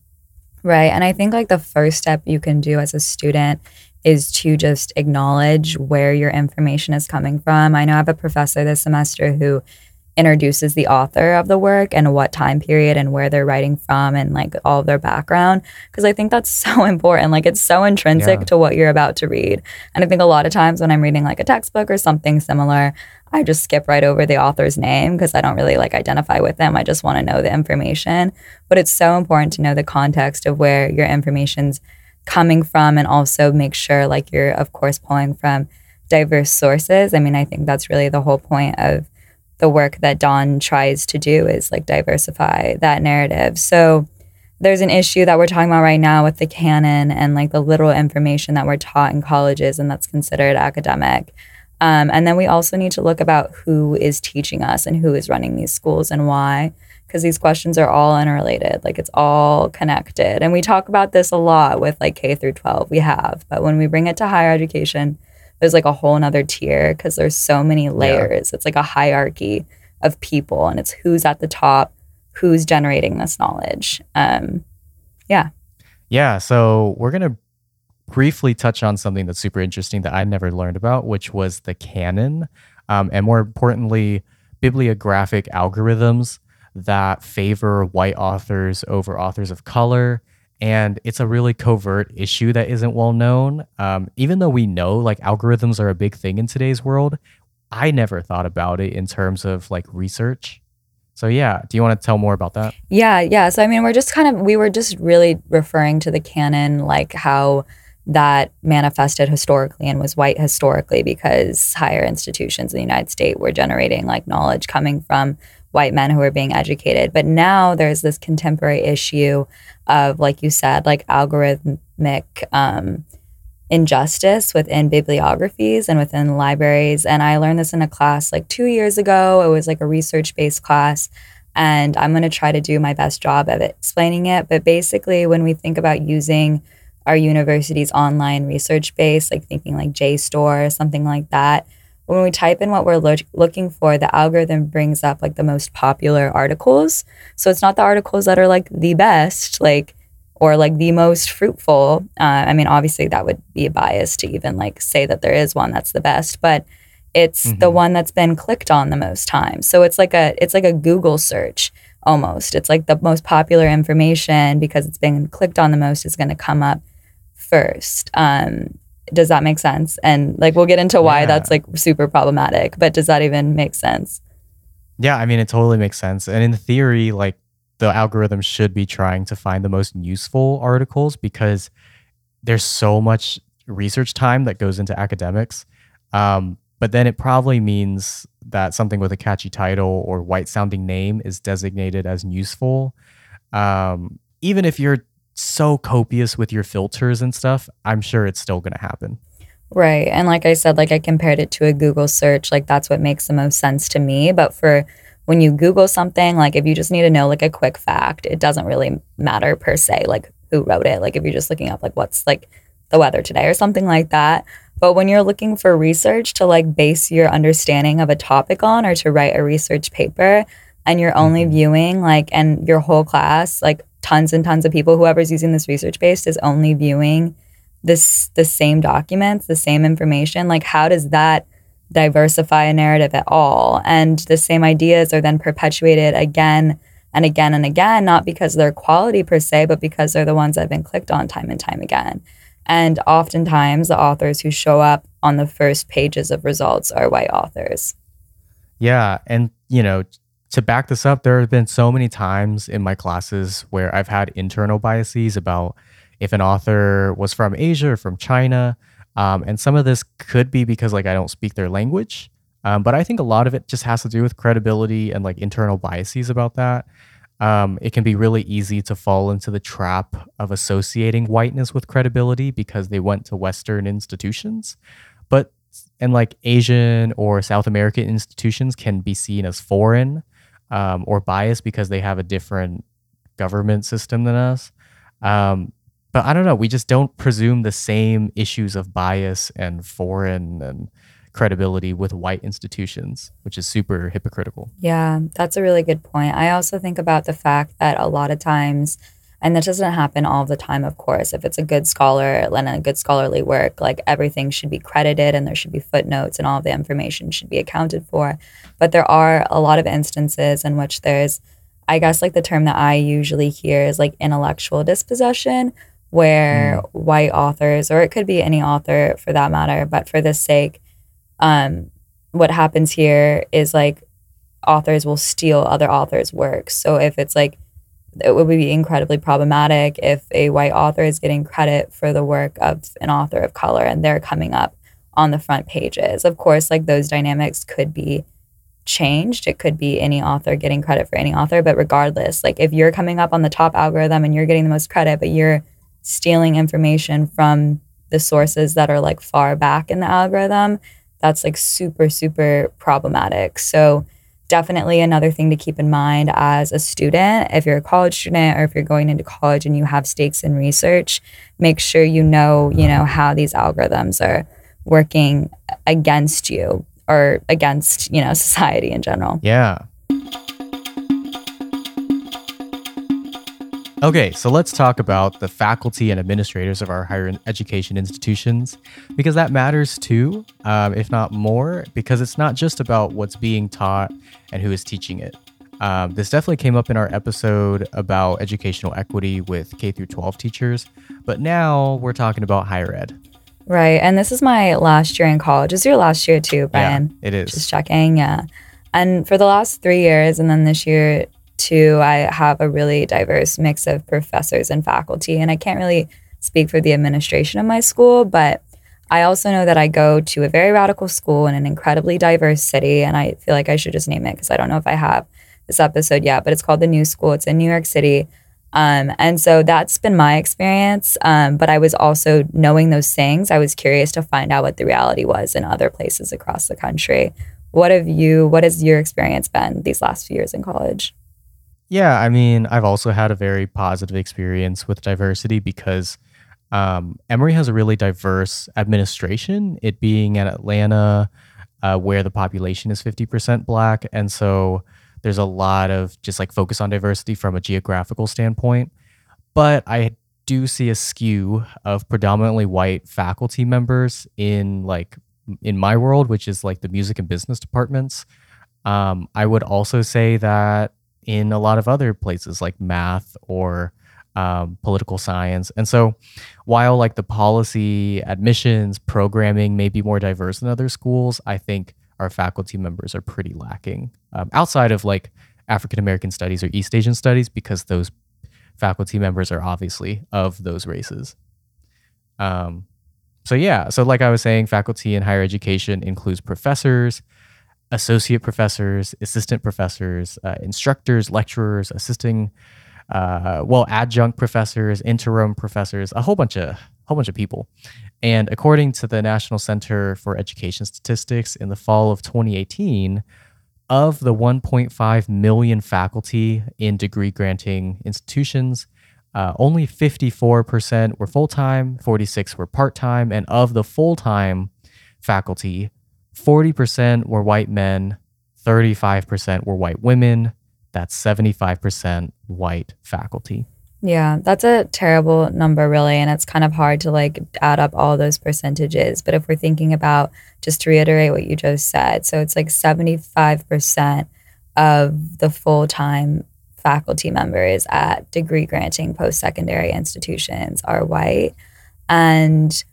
Right. And I think like the first step you can do as a student is to just acknowledge where your information is coming from. I know I have a professor this semester who introduces the author of the work and what time period and where they're writing from and like all of their background because I think that's *laughs* so important. Like it's so intrinsic Yeah. to what you're about to read. And I think a lot of times when I'm reading like a textbook or something similar, I just skip right over the author's name because I don't really like identify with them. I just want to know the information. But it's so important to know the context of where your information's coming from and also make sure like you're of course pulling from diverse sources. I mean, I think that's really the whole point of the work that Dawn tries to do is like diversify that narrative. So there's an issue that we're talking about right now with the canon and like the literal information that we're taught in colleges and that's considered academic. Um, and then we also need to look about who is teaching us and who is running these schools and why, because these questions are all interrelated. Like it's all connected. And we talk about this a lot with like K through 12. We have, but when we bring it to higher education, there's like a whole nother tier because there's so many layers. It's like a hierarchy of people, and it's who's at the top, who's generating this knowledge. Um, yeah. Yeah, so we're going to briefly touch on something that's super interesting that I never learned about, which was the canon. Um, and more importantly, bibliographic algorithms that favor white authors over authors of color. And it's a really covert issue that isn't well known. Um, even though we know like algorithms are a big thing in today's world, I never thought about it in terms of like research. So, yeah, do you want to tell more about that? Yeah, yeah. So I mean, we're just kind of we were just really referring to the canon, like how that manifested historically and was white historically because higher institutions in the United States were generating like knowledge coming from white men who were being educated. But now there's this contemporary issue of, like you said, like algorithmic um, injustice within bibliographies and within libraries. And I learned this in a class like two years ago. It was like a research based class. And I'm going to try to do my best job of explaining it. But basically, when we think about using our university's online research base, like thinking like JSTOR or something like that, when we type in what we're loo- looking for, the algorithm brings up like the most popular articles. So it's not the articles that are like the best, like or like the most fruitful. Uh, I mean, obviously that would be a bias to even like say that there is one that's the best, but it's the Mhm. one that's been clicked on the most times. So it's like a it's like a Google search almost. It's like the most popular information because it's been clicked on the most is going to come up first. Um, does that make sense? And like we'll get into why Yeah. that's like super problematic, but does that even make sense? Yeah, I mean, it totally makes sense. And in theory, like the algorithm should be trying to find the most useful articles because there's so much research time that goes into academics. Um, but then it probably means that something with a catchy title or white sounding name is designated as useful. Um, even if you're so copious with your filters and stuff, I'm sure it's still going to happen. Right. And like I said, like I compared it to a Google search, like that's what makes the most sense to me. But for when you Google something, like if you just need to know like a quick fact, it doesn't really matter per se, like who wrote it. Like if you're just looking up like what's like the weather today or something like that. But when you're looking for research to like base your understanding of a topic on or to write a research paper and you're only Mhm. viewing like and your whole class, like tons and tons of people, whoever's using this research based is only viewing this the same documents, the same information, like how does that diversify a narrative at all? And the same ideas are then perpetuated again and again and again, not because they're quality per se, but because they're the ones that have been clicked on time and time again. And oftentimes the authors who show up on the first pages of results are white authors. Yeah. And, you know, to back this up, there have been so many times in my classes where I've had internal biases about if an author was from Asia or from China. Um, and some of this could be because, like, I don't speak their language. Um, but I think a lot of it just has to do with credibility and like internal biases about that. Um, it can be really easy to fall into the trap of associating whiteness with credibility because they went to Western institutions. But and like Asian or South American institutions can be seen as foreign um, or biased because they have a different government system than us. Um, but I don't know. We just don't presume the same issues of bias and foreign and credibility with white institutions, which is super hypocritical. Yeah, that's a really good point. I also think about the fact that a lot of times, and that doesn't happen all the time, of course. If it's a good scholar and a good scholarly work, like everything should be credited and there should be footnotes and all the information should be accounted for. But there are a lot of instances in which there's, I guess, like the term that I usually hear is like intellectual dispossession, where white authors, or it could be any author for that matter, but for this sake, um, what happens here is like authors will steal other authors' works. So if it's like, it would be incredibly problematic if a white author is getting credit for the work of an author of color and they're coming up on the front pages. Of course, like those dynamics could be changed. It could be any author getting credit for any author, but regardless, like if you're coming up on the top algorithm and you're getting the most credit, but you're stealing information from the sources that are like far back in the algorithm, that's like super, super problematic. So, definitely another thing to keep in mind as a student. If you're a college student or if you're going into college and you have stakes in research, make sure you know, you know, how these algorithms are working against you or against, you know, *laughs* society in general. Yeah. Okay, so let's talk about the faculty and administrators of our higher education institutions because that matters too, um, if not more, because it's not just about what's being taught and who is teaching it. Um, this definitely came up in our episode about educational equity with K through 12 teachers, but now we're talking about higher ed. Right. And this is my last year in college. Is your last year too, Brian? Yeah, it is. Just checking. Yeah. And for the last three years, and then this year too, I have a really diverse mix of professors and faculty. And I can't really speak for the administration of my school, but I also know that I go to a very radical school in an incredibly diverse city. And I feel like I should just name it because I don't know if I have this episode yet, but it's called the New School. It's in New York City. Um, and so that's been my experience. Um, but I was also knowing those things, I was curious to find out what the reality was in other places across the country. What have you, what has your experience been these last few years in college? Yeah, I mean, I've also had a very positive experience with diversity because um, Emory has a really diverse administration, it being in Atlanta, uh, where the population is 50% Black. And so there's a lot of just like focus on diversity from a geographical standpoint. But I do see a skew of predominantly white faculty members in like in my world, which is like the music and business departments. Um, I would also say that in a lot of other places like math or um, political science. And so, while like the policy, admissions, programming may be more diverse than other schools, I think our faculty members are pretty lacking um, outside of like African American studies or East Asian studies because those faculty members are obviously of those races. Um, so, yeah, so like I was saying, faculty in higher education includes professors, associate professors, assistant professors, uh, instructors, lecturers, assisting uh, well, adjunct professors, interim professors, a whole bunch of whole bunch of people. And according to the National Center for Education Statistics, in the fall of 2018, of the 1.5 million faculty in degree granting institutions, uh, only 54% were full time, 46 were part time, and of the full time faculty, 40% were white men, 35% were white women, that's 75% white faculty. Yeah, that's a terrible number, really. And it's kind of hard to like add up all those percentages. But if we're thinking about, just to reiterate what you just said, so it's like 75% of the full time faculty members at degree granting post secondary institutions are white. And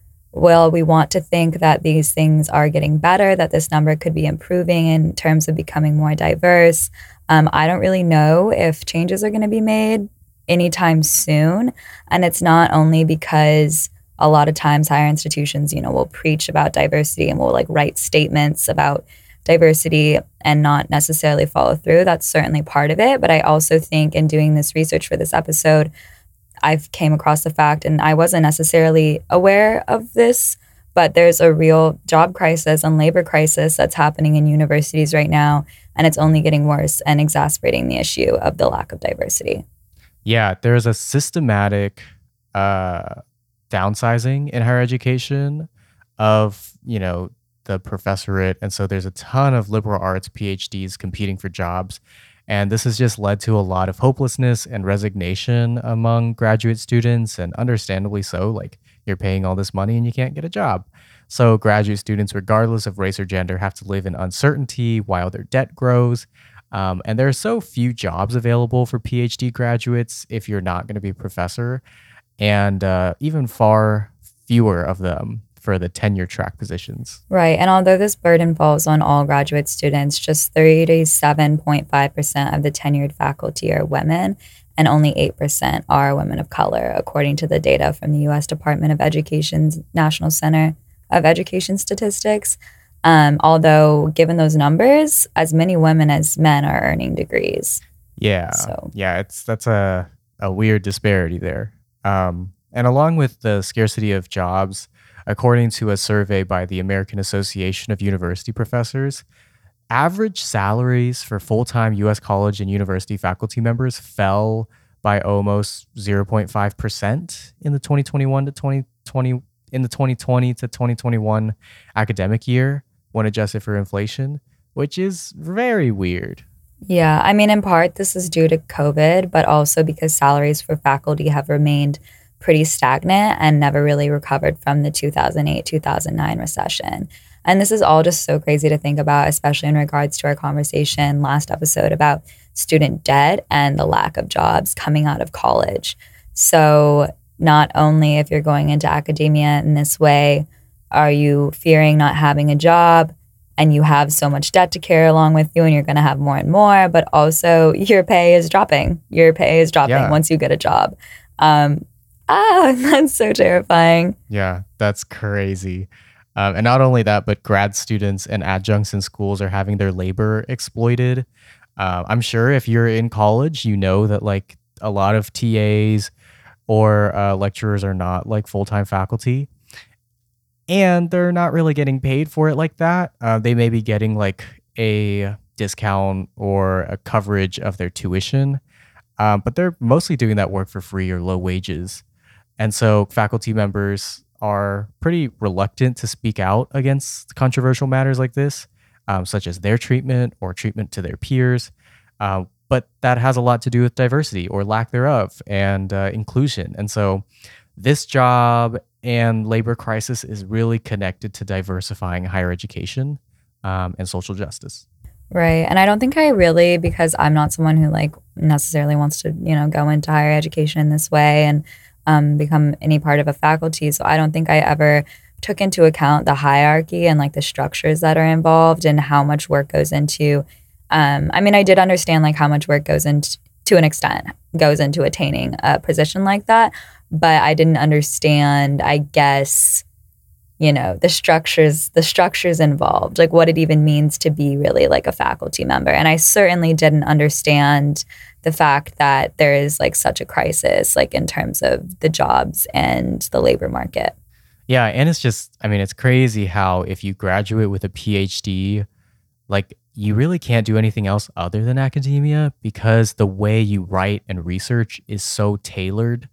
well, we want to think that these things are getting better, that this number could be improving in terms of becoming more diverse. Um, I don't really know if changes are going to be made anytime soon. And it's not only because a lot of times higher institutions, you know, will preach about diversity and will like write statements about diversity and not necessarily follow through. That's certainly part of it. But I also think in doing this research for this episode, I've came across the fact, and I wasn't necessarily aware of this, but there's a real job crisis and labor crisis that's happening in universities right now and it's only getting worse and exacerbating the issue of the lack of diversity. Yeah, there's a systematic uh, downsizing in higher education of, you know, the professorate. And so there's a ton of liberal arts PhDs competing for jobs. And this has just led to a lot of hopelessness and resignation among graduate students, and understandably so. Like, you're paying all this money and you can't get a job. So, graduate students, regardless of race or gender, have to live in uncertainty while their debt grows. Um, and there are so few jobs available for PhD graduates if you're not going to be a professor, and uh, even far fewer of them for the tenure track positions. Right. And although this burden falls on all graduate students, just 37.5% of the tenured faculty are women, and only 8% are women of color, according to the data from the U.S. Department of Education's National Center of education statistics. Um, although, given those numbers, as many women as men are earning degrees. Yeah. So. Yeah, it's that's a, a weird disparity there. Um, and along with the scarcity of jobs, according to a survey by the American Association of University Professors, average salaries for full time US college and university faculty members fell by almost 0.5% in the 2021 to 2020 in the 2020 to 2021 academic year when adjusted for inflation, which is very weird. Yeah, I mean, in part, this is due to COVID, but also because salaries for faculty have remained pretty stagnant and never really recovered from the 2008 2009 recession. And this is all just so crazy to think about, especially in regards to our conversation last episode about student debt and the lack of jobs coming out of college. So not only if you're going into academia in this way, are you fearing not having a job and you have so much debt to carry along with you and you're going to have more and more, but also *laughs* your pay is dropping. Your pay is dropping yeah. once you get a job. Um, ah, *laughs* that's so terrifying. Yeah, that's crazy. Um, and not only that, but grad students and adjuncts in schools are having their labor exploited. Uh, I'm sure if you're in college, you know that like a lot of TAs or uh, lecturers are not like full time faculty. And they're not really getting paid for it like that. Uh, they may be getting like a discount or a coverage of their tuition, um, but they're mostly doing that work for free or low wages. And so faculty members are pretty reluctant to speak out against controversial matters like this, um, such as their treatment or treatment to their peers. Uh, but that has a lot to do with diversity or lack thereof and uh, inclusion. And so this job and labor crisis is really connected to diversifying higher education um, and social justice. Right. And I don't think I really, because I'm not someone who like necessarily wants to, you know, go into higher education in this way and um, become any part of a faculty. So I don't think I ever took into account the hierarchy and like the structures that are involved and how much work goes into. Um, I mean, I did understand like how much work goes into to an extent goes into attaining a position like that, but I didn't understand, I guess, you know the structures the structures involved like what it even means to be really like a faculty member. And i certainly didn't understand the fact that there is like such a crisis like in terms of the jobs and the labor market. Yeah and it's just i mean it's crazy how if you graduate with a phd like you really can't do anything else other than academia because the way you write and research is so tailored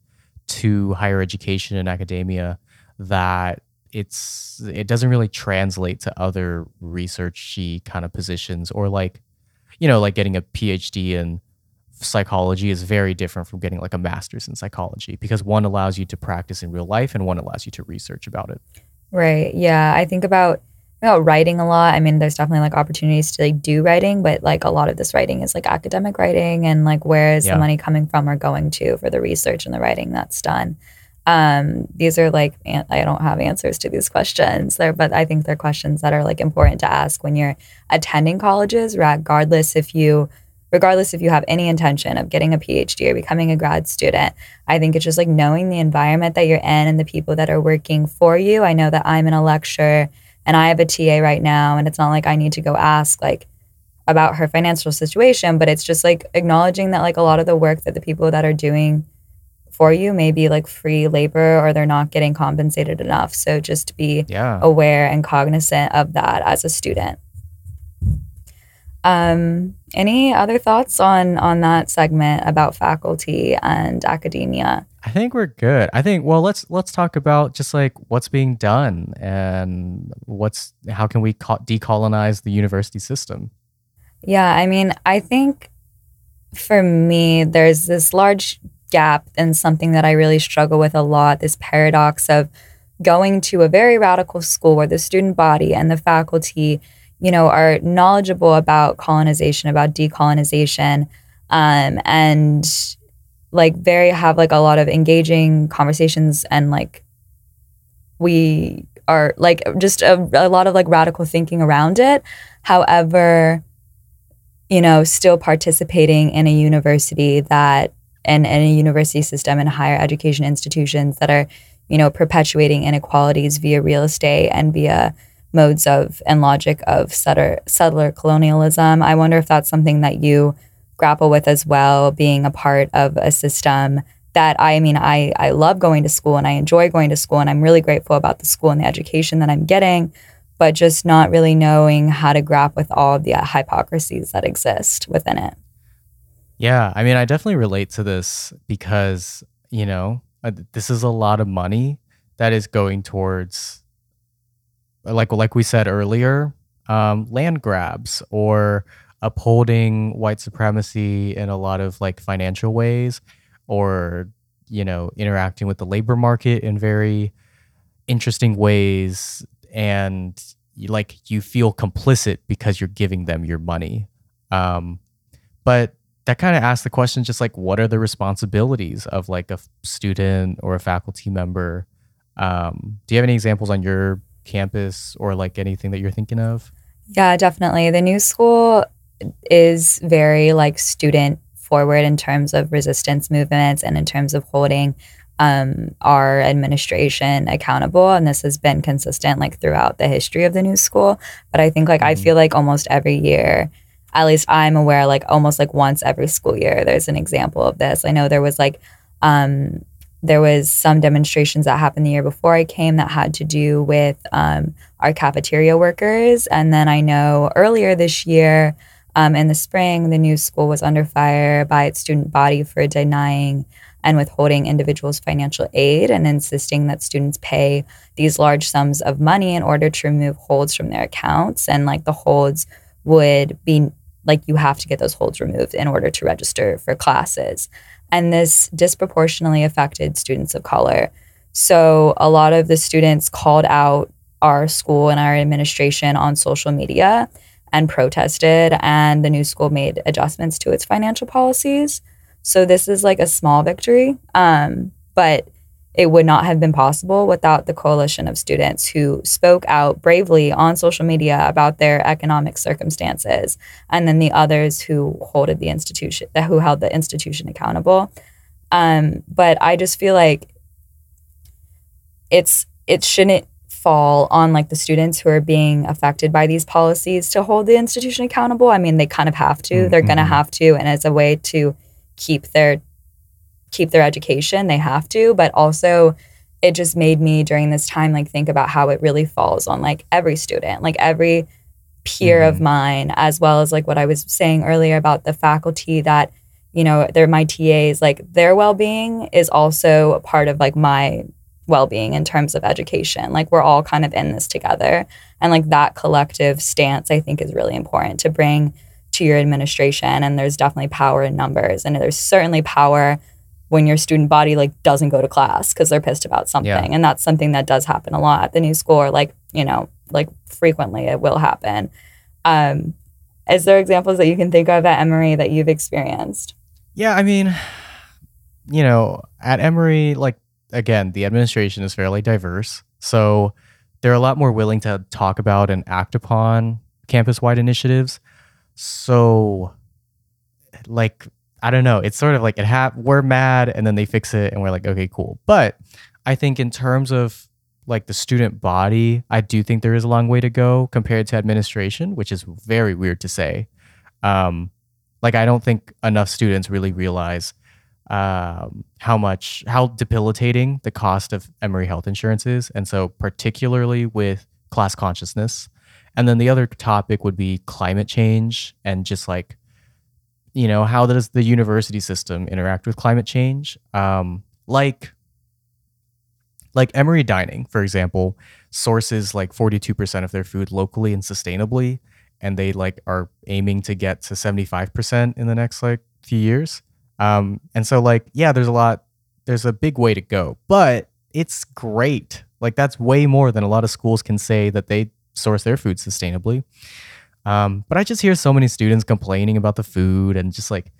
to higher education and academia that it's it doesn't really translate to other researchy kind of positions or like you know like getting a phd in psychology is very different from getting like a master's in psychology because one allows you to practice in real life and one allows you to research about it. Right. Yeah. I think about about writing a lot. I mean there's definitely like opportunities to like do writing but like a lot of this writing is like academic writing and like where is yeah. the money coming from or going to for the research and the writing that's done um, these are like I don't have answers to these questions there, but I think they're questions that are like important to ask when you're attending colleges, regardless if you regardless if you have any intention of getting a PhD or becoming a grad student. I think it's just like knowing the environment that you're in and the people that are working for you. I know that I'm in a lecture and I have a TA right now, and it's not like I need to go ask like about her financial situation, but it's just like acknowledging that like a lot of the work that the people that are doing for you maybe like free labor or they're not getting compensated enough. So just be yeah. aware and cognizant of that as a student. Um, any other thoughts on on that segment about faculty and academia? I think we're good. I think well, let's let's talk about just like what's being done and what's how can we co- decolonize the university system. Yeah, I mean, I think for me, there's this large gap and something that I really struggle with a lot this paradox of going to a very radical school where the student body and the faculty, you know, are knowledgeable about colonization, about decolonization, um, and like very have like a lot of engaging conversations and like we are like just a, a lot of like radical thinking around it. However, you know, still participating in a university that and, and a university system and higher education institutions that are, you know, perpetuating inequalities via real estate and via modes of and logic of settler, settler colonialism. I wonder if that's something that you grapple with as well, being a part of a system that I mean, I, I love going to school and I enjoy going to school and I'm really grateful about the school and the education that I'm getting, but just not really knowing how to grapple with all of the hypocrisies that exist within it. Yeah, I mean, I definitely relate to this because, you know, uh, this is a lot of money that is going towards like like we said earlier, um, land grabs or upholding white supremacy in a lot of like financial ways or you know, interacting with the labor market in very interesting ways and like you feel complicit because you're giving them your money. Um, but that kind of asks the question just like what are the responsibilities of like a student or a faculty member? Um, do you have any examples on your campus or like anything that you're thinking of? Yeah definitely. The new school is very like student forward in terms of resistance movements and in terms of holding um, our administration accountable and this has been consistent like throughout the history of the new school. But i think like mm-hmm. i feel like almost every year at least I'm aware, like almost like once every school year, there's an example of this. I know there was like, um, there was some demonstrations that happened the year before I came that had to do with um, our cafeteria workers. And then I know earlier this year, um, in the spring, the new school was under fire by its student body for denying and withholding individuals financial aid and insisting that students pay these large sums of money in order to remove holds from their accounts. And like the holds would be like you have to get those holds removed in order to register for classes. And this disproportionately affected students of color. So a lot of the students called out our school and our administration on social media and protested, and the new school made adjustments to its financial policies. So this is like a small victory, um, but it would not have been possible without the coalition of students who spoke out bravely on social media about their economic circumstances, and then the others who holded the institution, who held the institution accountable. Um, but I just feel like it's it shouldn't fall on like the students who are being affected by these policies to hold the institution accountable. I mean, they kind of have to. Mm-hmm. They're going to have to, and as a way to keep their keep their education, they have to. But also, it just made me during this time like think about how it really falls on like every student, like every peer mm-hmm. of mine, as well as like what I was saying earlier about the faculty that you know they're my TAs. Like their well being is also a part of like my well-being in terms of education like we're all kind of in this together and like that collective stance i think is really important to bring to your administration and there's definitely power in numbers and there's certainly power when your student body like doesn't go to class because they're pissed about something yeah. and that's something that does happen a lot at the new school or like you know like frequently it will happen um is there examples that you can think of at emory that you've experienced yeah i mean you know at emory like again, the administration is fairly diverse. So they're a lot more willing to talk about and act upon campus wide initiatives. So, like, I don't know. It's sort of like it ha- we're mad and then they fix it and we're like, okay, cool. But I think in terms of like the student body, I do think there is a long way to go compared to administration, which is very weird to say. Um, like, I don't think enough students really realize um, how much how debilitating the cost of Emory health insurance is, and so particularly with class consciousness. And then the other topic would be climate change and just like, you know, how does the university system interact with climate change? Um, like, like Emory Dining, for example, sources like 42% of their food locally and sustainably, and they like are aiming to get to 75% in the next like few years. Um, and so like, yeah, there's a lot, there's a big way to go, but it's great. Like that's way more than a lot of schools can say that they source their food sustainably. Um, but I just hear so many students complaining about the food and just like,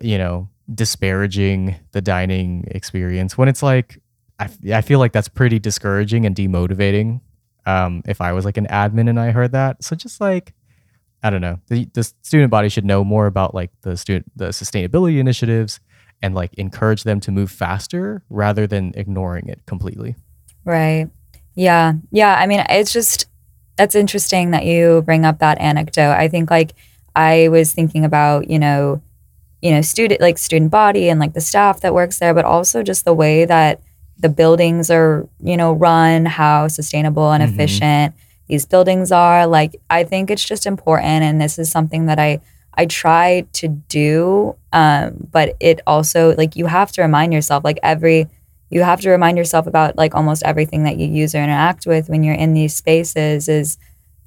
you know, disparaging the dining experience when it's like, I, I feel like that's pretty discouraging and demotivating. Um, if I was like an admin and I heard that. So just like, I don't know. The, the student body should know more about like the student the sustainability initiatives and like encourage them to move faster rather than ignoring it completely. Right. Yeah. Yeah. I mean, it's just that's interesting that you bring up that anecdote. I think like I was thinking about, you know, you know, student like student body and like the staff that works there, but also just the way that the buildings are, you know, run, how sustainable and mm-hmm. efficient these buildings are. Like I think it's just important, and this is something that I I try to do. Um, but it also like you have to remind yourself like every you have to remind yourself about like almost everything that you use or interact with when you're in these spaces is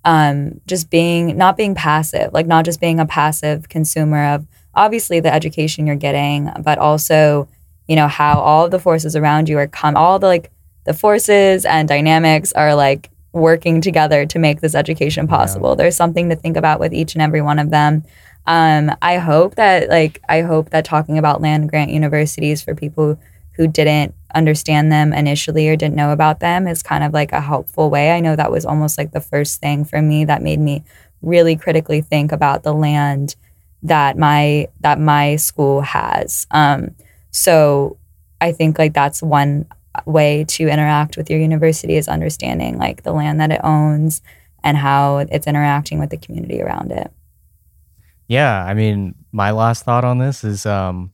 um, just being not being passive, like not just being a passive consumer of obviously the education you're getting, but also you know how all of the forces around you are come all the like the forces and dynamics are like working together to make this education possible. Yeah. There's something to think about with each and every one of them. Um, I hope that like I hope that talking about land grant universities for people who didn't understand them initially or didn't know about them is kind of like a helpful way. I know that was almost like the first thing for me that made me really critically think about the land that my that my school has. Um, so I think like that's one way to interact with your university is understanding like the land that it owns and how it's interacting with the community around it. Yeah, I mean, my last thought on this is, um,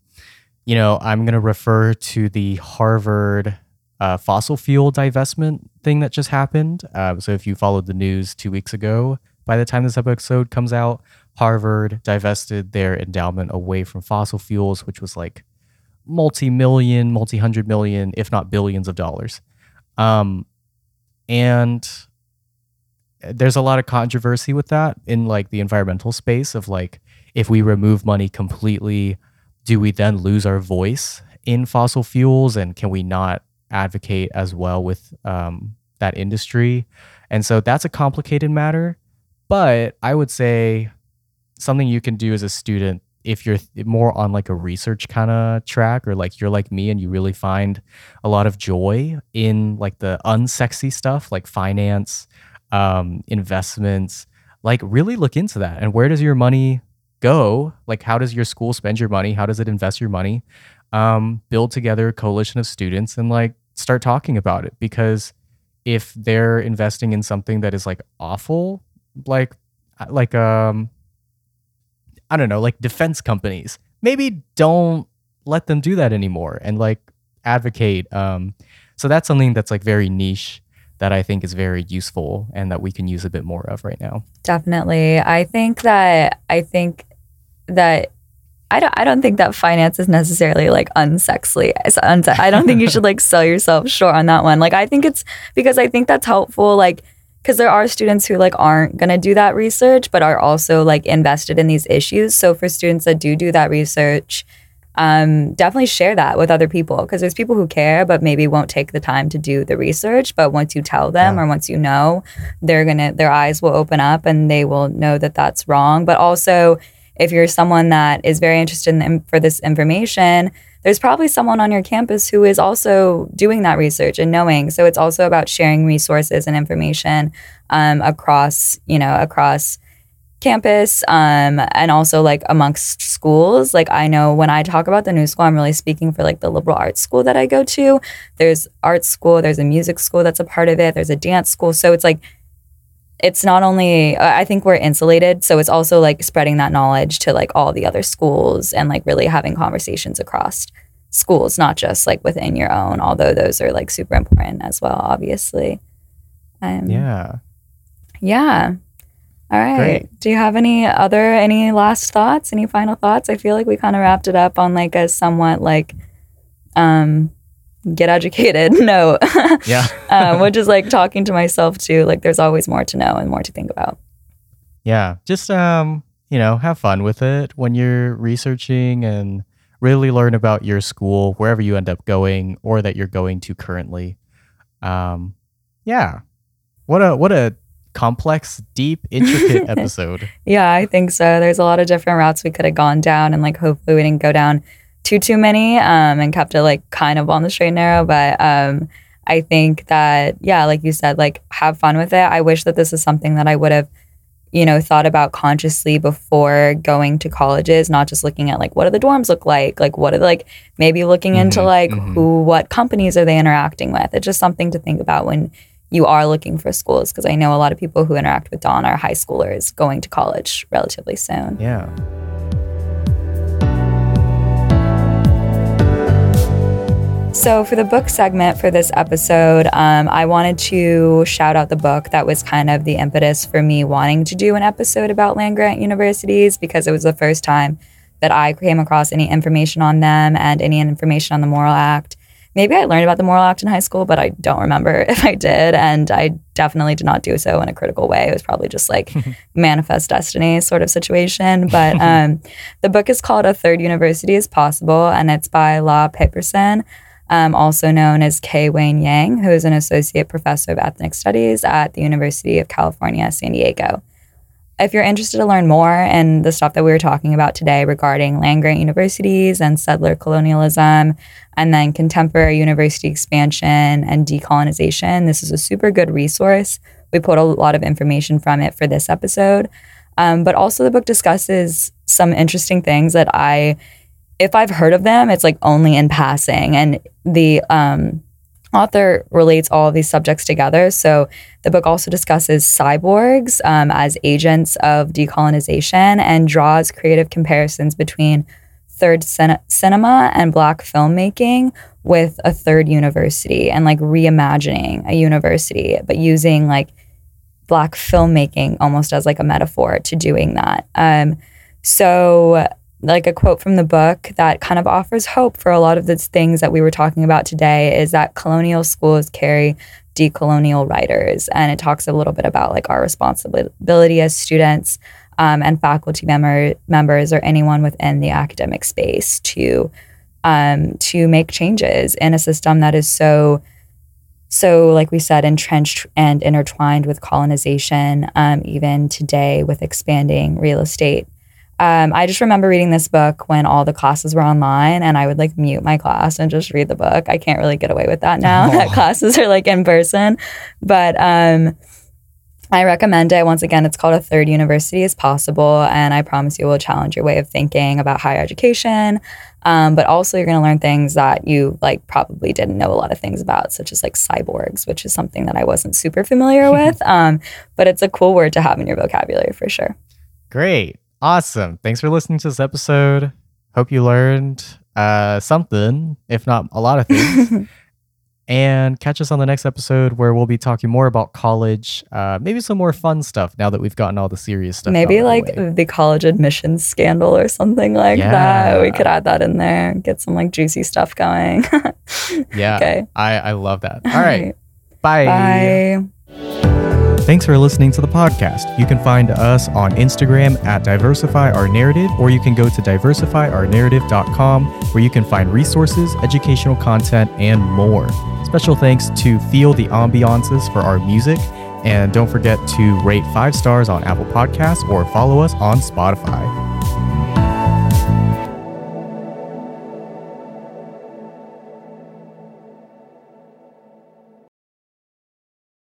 you know, I'm going to refer to the Harvard uh, fossil fuel divestment thing that just happened. Uh, so if you followed the news two weeks ago, by the time this episode comes out, Harvard divested their endowment away from fossil fuels, which was like multi-million, multi-hundred million, if not billions of dollars. Um, and there's a lot of controversy with that in like the environmental space of like if we remove money completely, do we then lose our voice in fossil fuels and can we not advocate as well with um, that industry? And so that's a complicated matter. but I would say something you can do as a student if you're more on like a research kind of track or like you're like me and you really find a lot of joy in like the unsexy stuff like finance um, investments like really look into that and where does your money go like how does your school spend your money how does it invest your money um, build together a coalition of students and like start talking about it because if they're investing in something that is like awful like like um I don't know, like defense companies. Maybe don't let them do that anymore and like advocate. Um, so that's something that's like very niche that I think is very useful and that we can use a bit more of right now. Definitely. I think that I think that I don't I don't think that finance is necessarily like unsexy. I don't think you should like *laughs* sell yourself short on that one. Like I think it's because I think that's helpful like because there are students who like aren't going to do that research but are also like invested in these issues so for students that do do that research um, definitely share that with other people because there's people who care but maybe won't take the time to do the research but once you tell them yeah. or once you know they're gonna their eyes will open up and they will know that that's wrong but also if you're someone that is very interested in for this information there's probably someone on your campus who is also doing that research and knowing. So it's also about sharing resources and information um, across, you know, across campus um, and also like amongst schools. Like I know when I talk about the new school, I'm really speaking for like the liberal arts school that I go to. There's art school, there's a music school that's a part of it, there's a dance school. So it's like it's not only I think we're insulated, so it's also like spreading that knowledge to like all the other schools and like really having conversations across schools, not just like within your own, although those are like super important as well, obviously. Um, yeah. Yeah. All right. Great. Do you have any other any last thoughts? Any final thoughts? I feel like we kind of wrapped it up on like a somewhat like um get educated *laughs* note. yeah. *laughs* um, which is like talking to myself too. Like there's always more to know and more to think about. Yeah. Just um, you know, have fun with it when you're researching and really learn about your school, wherever you end up going or that you're going to currently. Um, yeah. What a what a complex, deep, intricate *laughs* episode. Yeah, I think so. There's a lot of different routes we could have gone down and like hopefully we didn't go down too too many um and kept it like kind of on the straight and narrow, but um I think that yeah, like you said, like have fun with it. I wish that this is something that I would have you know, thought about consciously before going to colleges, not just looking at like what do the dorms look like, like what are like maybe looking mm-hmm, into like mm-hmm. who what companies are they interacting with. It's just something to think about when you are looking for schools because I know a lot of people who interact with DON are high schoolers going to college relatively soon. Yeah. So, for the book segment for this episode, um, I wanted to shout out the book that was kind of the impetus for me wanting to do an episode about land grant universities because it was the first time that I came across any information on them and any information on the Morrill Act. Maybe I learned about the Morrill Act in high school, but I don't remember *laughs* if I did. And I definitely did not do so in a critical way. It was probably just like *laughs* manifest destiny sort of situation. But *laughs* um, the book is called A Third University is Possible, and it's by la paperson um, also known as K. Wayne Yang, who is an associate professor of ethnic studies at the University of California, San Diego. If you're interested to learn more and the stuff that we were talking about today regarding land grant universities and settler colonialism, and then contemporary university expansion and decolonization, this is a super good resource. We put a lot of information from it for this episode. Um, but also, the book discusses some interesting things that I if I've heard of them, it's like only in passing. And the um, author relates all these subjects together. So the book also discusses cyborgs um, as agents of decolonization and draws creative comparisons between third cin- cinema and black filmmaking with a third university and like reimagining a university, but using like black filmmaking almost as like a metaphor to doing that. Um, so like a quote from the book that kind of offers hope for a lot of the things that we were talking about today is that colonial schools carry decolonial writers and it talks a little bit about like our responsibility as students um, and faculty member, members or anyone within the academic space to um, to make changes in a system that is so so, like we said, entrenched and intertwined with colonization, um, even today with expanding real estate. Um, I just remember reading this book when all the classes were online, and I would like mute my class and just read the book. I can't really get away with that now that *laughs* classes are like in person. But um, I recommend it. Once again, it's called A Third University is Possible. And I promise you will challenge your way of thinking about higher education. Um, but also, you're going to learn things that you like probably didn't know a lot of things about, such as like cyborgs, which is something that I wasn't super familiar *laughs* with. Um, but it's a cool word to have in your vocabulary for sure. Great. Awesome. Thanks for listening to this episode. Hope you learned uh, something, if not a lot of things. *laughs* and catch us on the next episode where we'll be talking more about college, uh, maybe some more fun stuff now that we've gotten all the serious stuff. Maybe like the, the, college admissions scandal or something like yeah. that. We could add that in there, get some like juicy stuff going. *laughs* yeah. Okay. I, I love that. All right. Bye. Bye. Thanks for listening to the podcast. You can find us on Instagram at Diversify Our Narrative, or you can go to diversifyournarrative.com where you can find resources, educational content, and more. Special thanks to Feel the Ambiances for our music. And don't forget to rate five stars on Apple Podcasts or follow us on Spotify.